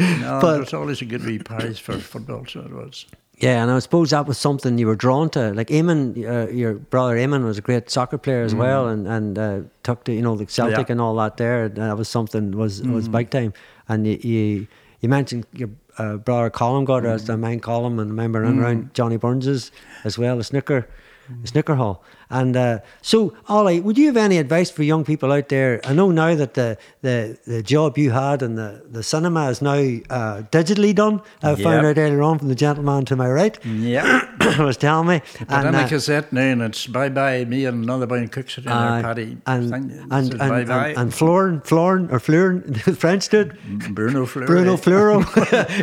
No, But- was always a good wee prize for football, so it was. Yeah, and I suppose that was something you were drawn to. Like Eamon, uh, your brother Eamon was a great soccer player as well, and and uh, took to you know the Celtic Mm. Yeah. and all that there. And that was something was was big time. And you you, you mentioned your uh, brother Colin got Mm. as the main column, and I remember running around Johnny Burns's as well, the snooker. Mm. the Snooker hall, and uh, so Ollie, would you have any advice for young people out there? I know now that the the, the job you had in the, the cinema is now uh, digitally done. I found Yep. out earlier on from the gentleman to my right. Yeah. [COUGHS] was telling me. And, then uh, a cassette now, and it's bye bye. Me and another boy in cooks it in uh, there, Paddy. and and and, and, bye bye. and, and Florin, Florin or Florin, the [LAUGHS] French dude, Bruno Fleury. Bruno Fleuro.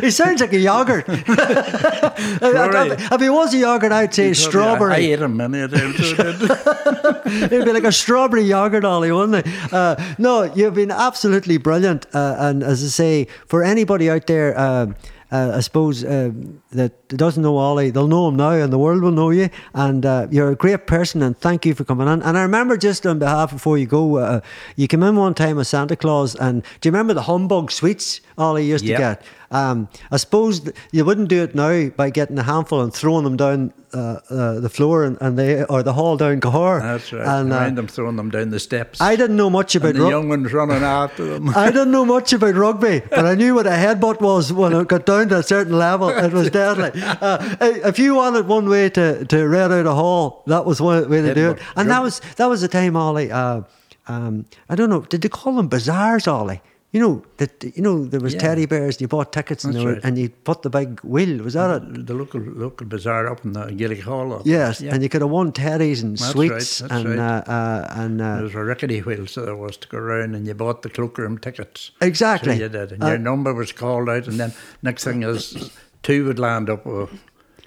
[LAUGHS] he sounds like a yogurt. [LAUGHS] if, he was a yogurt, I'd say strawberry. I strawberry. ate him many a time. I. It'd be like a strawberry yogurt, Ollie, wouldn't it? Uh, no, you've been absolutely brilliant. Uh, and as I say, for anybody out there, uh, uh, I suppose uh, that doesn't know Ollie, they'll know him now, and the world will know you. And uh, you're a great person, and thank you for coming on. And I remember just on behalf before you go, uh, you came in one time as Santa Claus, and do you remember the humbug sweets Ollie used Yep. to get? Um, I suppose you wouldn't do it now by getting a handful and throwing them down uh, uh, the floor and, and they or the hall down Cahor. That's right. And uh, them throwing them down the steps. I didn't know much about and the ru- young ones running after them. [LAUGHS] I didn't know much about rugby, but I knew what a headbutt was when it got down to a certain level. It was deadly. [LAUGHS] Uh, if you wanted one way to, to red out a hall, that was one way to do it. Headbutt. And that was that was the time, Ollie. Uh, um, I don't know. Did they call them bazaars, Ollie? You know that you know there was Yeah. teddy bears and you bought tickets and, they were, right. and you put the big wheel. Was that it? the local local bazaar up in the Gaelic Hall. up. Yes, Yeah. and you could have won teddies and That's sweets right, and right. uh, uh, and There uh, was a rickety wheel, so there was to go round, and you bought the cloakroom tickets. exactly. So you did, and Uh, your number was called out, and then next thing is two would land up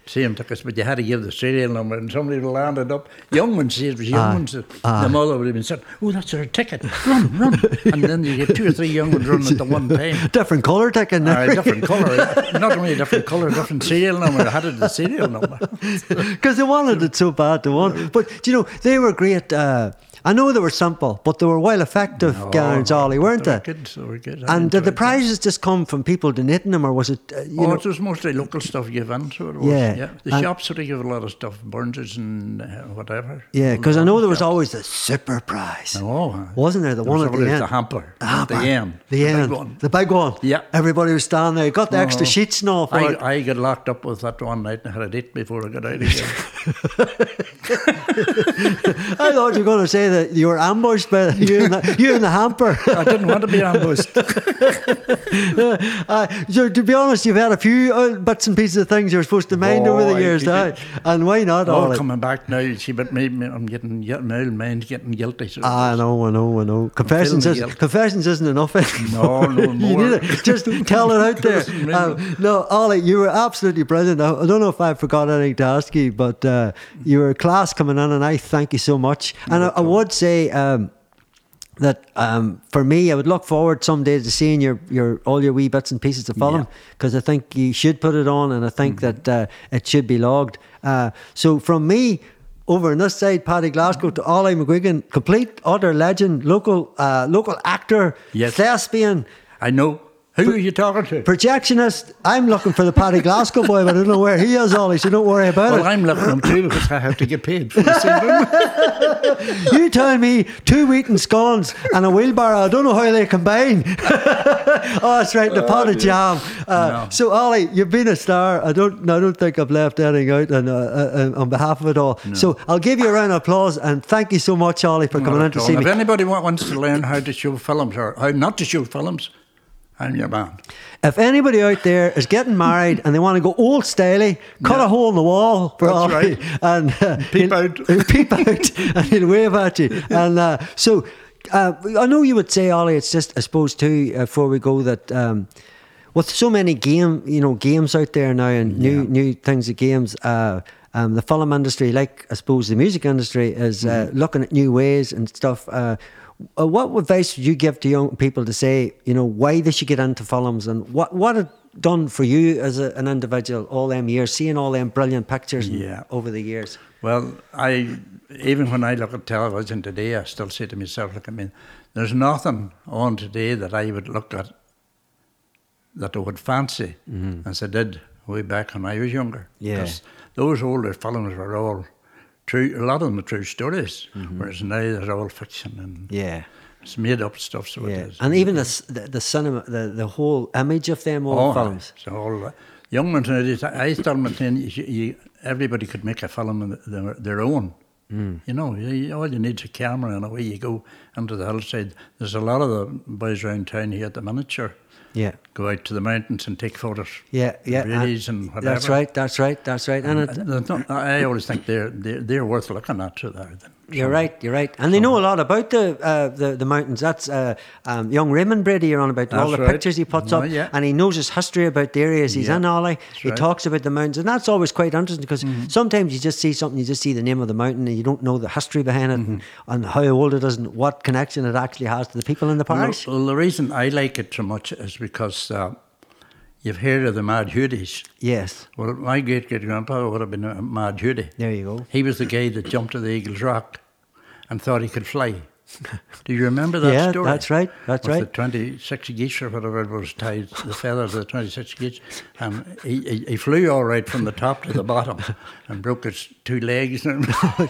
same tickets, but you had to give the serial number, and somebody would land it up. Young ones, see, it was young ones. The mother would have been saying, "Oh, that's our ticket! Run, run!" [LAUGHS] and then you get two or three young ones running at the one time. [LAUGHS] different colour ticket. now. Aye, different colour, not only a different colour, different serial number. I had it the serial number. [LAUGHS] because they wanted it so bad to want. But you know, they were great. Uh, I know they were simple, but they were well effective gowns, Ollie, weren't they? were good, they were good. I And did the prizes just come from people donating them, or was it? Uh, you oh, know, it was mostly local stuff given, so it was. Yeah, Yeah, the and- shops would give a lot of stuff, Burns's and uh, whatever. yeah, because I know there was shops. always the super prize, Oh, wasn't there? The there one at the end. the hamper, The at the hamper. end, The, end. big one. The big one. Yeah. Everybody was standing there. Got the extra Oh. sheets and all for it. I, I got locked up with that one night and I had a date before I got out again. [LAUGHS] I thought you were going to say that you were ambushed by you and the, you and the hamper. [LAUGHS] I didn't want to be ambushed. [LAUGHS] uh, so to be honest, you've had a few uh, bits and pieces of things you're supposed to mind over the Oh, years, now. and why not? All Ollie? coming back now, you see, but maybe I'm getting, get- my old mind getting guilty. So I know, I know, I know. Confessions, is, confessions isn't enough. No, no [LAUGHS] you more. need it. Just tell it out there. Um, no, Ollie, you were absolutely brilliant. I, I don't know if I forgot anything to ask you, but uh, you were a class coming in, and I thank you so much. And I, I would say. Um, that um, for me, I would look forward someday to seeing your, your all your wee bits and pieces of film Yeah. because I think you should put it on, and I think Mm-hmm. that uh, it should be logged. Uh, so from me, over on this side, Paddy Glasgow to Ollie McGuigan, complete utter legend, local uh, local actor, Yes. thespian, I know. Who are you talking to? projectionist. I'm looking for the Paddy Glasgow boy, but I don't know where he is, Ollie. So don't worry about Well, it. Well, I'm looking at him too because I have to get paid for the same room. [LAUGHS] You tell me two wheaten scones and a wheelbarrow. I don't know how they combine. [LAUGHS] oh, that's right, the pot of jam. Uh, No. So, Ollie, you've been a star. I don't, I don't think I've left anything out and, uh, uh, uh, on behalf of it all. So, I'll give you a round of applause and thank you so much, Ollie, for coming in to see me. if me. anybody wants to learn how to show films or how not to show films, I'm your man. If anybody out there is getting married and they want to go old styley, cut Yeah. a hole in the wall That's right. [LAUGHS] and uh, [LAUGHS] Peep out. [LAUGHS] peep out, and he'll wave at you. And uh, so, uh, I know you would say, Ollie. It's just, I suppose, too, uh, before we go, that um, with so many game, you know, games out there now and new new things of games. Uh, um, the film industry, like I suppose the music industry, is uh, Mm-hmm. looking at new ways and stuff. Uh, what advice would you give to young people to say, you know, why they should get into films and what what it done for you as a, an individual all them years, seeing all them brilliant pictures Yeah. over the years? Well, I even when I look at television today, I still say to myself, "Look, I mean, there's nothing on today that I would look at that I would fancy as I did way back when I was younger. Yeah. 'Cause those older films were all true. A lot of them are true stories, whereas now they're all fiction and Yeah. it's made up stuff. So Yeah, it is. and even the, the the cinema, the, the whole image of them all Oh, films. So all uh, young ones nowadays, I still maintain you, you, everybody could make a film of their, their own. Mm. You know, you, all you need is a camera and away you go into the hillside. There's a lot of the boys around town here at the minute, sure, Yeah, go out to the mountains and take photos. yeah, yeah. Rallies uh, and whatever. That's right. That's right. That's right. And it, And I- I always think they're, they're, they're worth looking at. So they're, You're right. You're right. And they know a lot about the uh, the, the mountains. That's uh, um, young Raymond Brady. You're on about all the right. pictures he puts Oh, up, yeah. and he knows his history about the areas he's Yeah, in. Ollie, he right. Mm-hmm. talks about the mountains, and that's always quite interesting because sometimes you just see something, you just see the name of the mountain, and you don't know the history behind it Mm-hmm. and, and how old it is and what connection it actually has to the people in the parish. Well, well, the reason I like it so much is because uh, you've heard of the Mad Hudies. Yes. Well, my great great grandpa would have been a Mad Hudi. There you go. He was the guy that jumped to the Eagle's Rock and thought he could fly. [LAUGHS] Do you remember that Yeah, story? that's right, that's With right. The 26 geese or whatever it was tied, the feathers of the 26 geese. And he, he, he flew all right from the top to the bottom [LAUGHS] and broke his two legs. And [LAUGHS] Oh,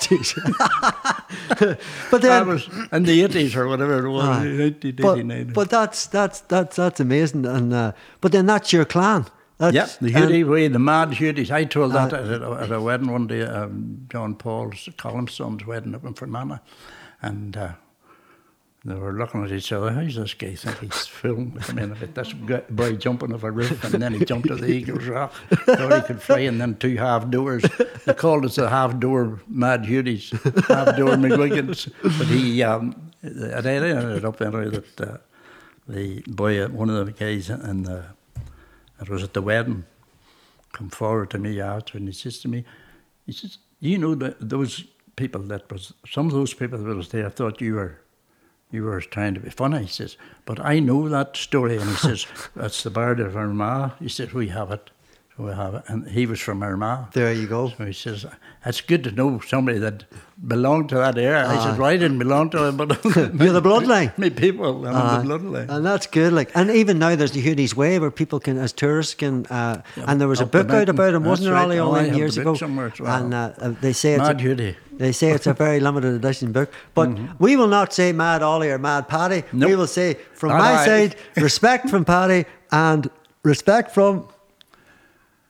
but that then, was in the 80s or whatever it was, 1989. but, but that's that's that's that's amazing. And uh, but then that's your clan. That's, yeah, the and- Hudi way, the mad Hudis. I told that Uh, at, a, at a wedding one day, um, John Paul's, Column's son's wedding up in Fermanagh. And uh, they were looking at each other. How's this guy think he's filmed? I mean, about this boy jumping off a roof and then he jumped to the [LAUGHS] Eagle's Rock. Thought he could fly and then two half doors. They called us the half door Mad Hudis, half door McGuigans. But he, um, it ended up anyway that uh, the boy, uh, one of the guys and the, it was at the wedding, come forward to me after and he says to me, he says, you know that those people that was, some of those people that was there thought you were you were trying to be funny. He says, but I know that story. And he [LAUGHS] says, that's the Bard of Armagh. He says, we have it. We have it. And he was from Armagh. There you go. So he says, it's good to know somebody that belonged to that area. I said, well, I didn't belong to it, but [LAUGHS] [LAUGHS] You're the bloodline. Me people, I'm the bloodline. and that's good. Like, and even now there's the Hoodies Way where people can, as tourists, can. Uh, and there was a book out about him, wasn't there, That's Ollie, right. Oh, have years ago? somewhere as well. And uh, they say it's Mad a, Judy. They say it's a [LAUGHS] very limited edition book, but mm-hmm. we will not say Mad Ollie or Mad Paddy. We will say, from Not my I. side, [LAUGHS] respect from Paddy and respect from.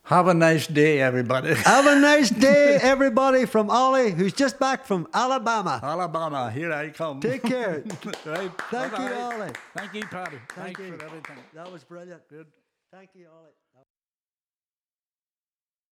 Have a nice day, everybody. [LAUGHS] Have a nice day, everybody, from Ollie, who's just back from Alabama. Alabama, here I come. Take care. right. Thank you, bye-bye. Ollie. Thank you, Paddy. Thank Thanks you. for everything. That was brilliant. Good. Thank you, Ollie.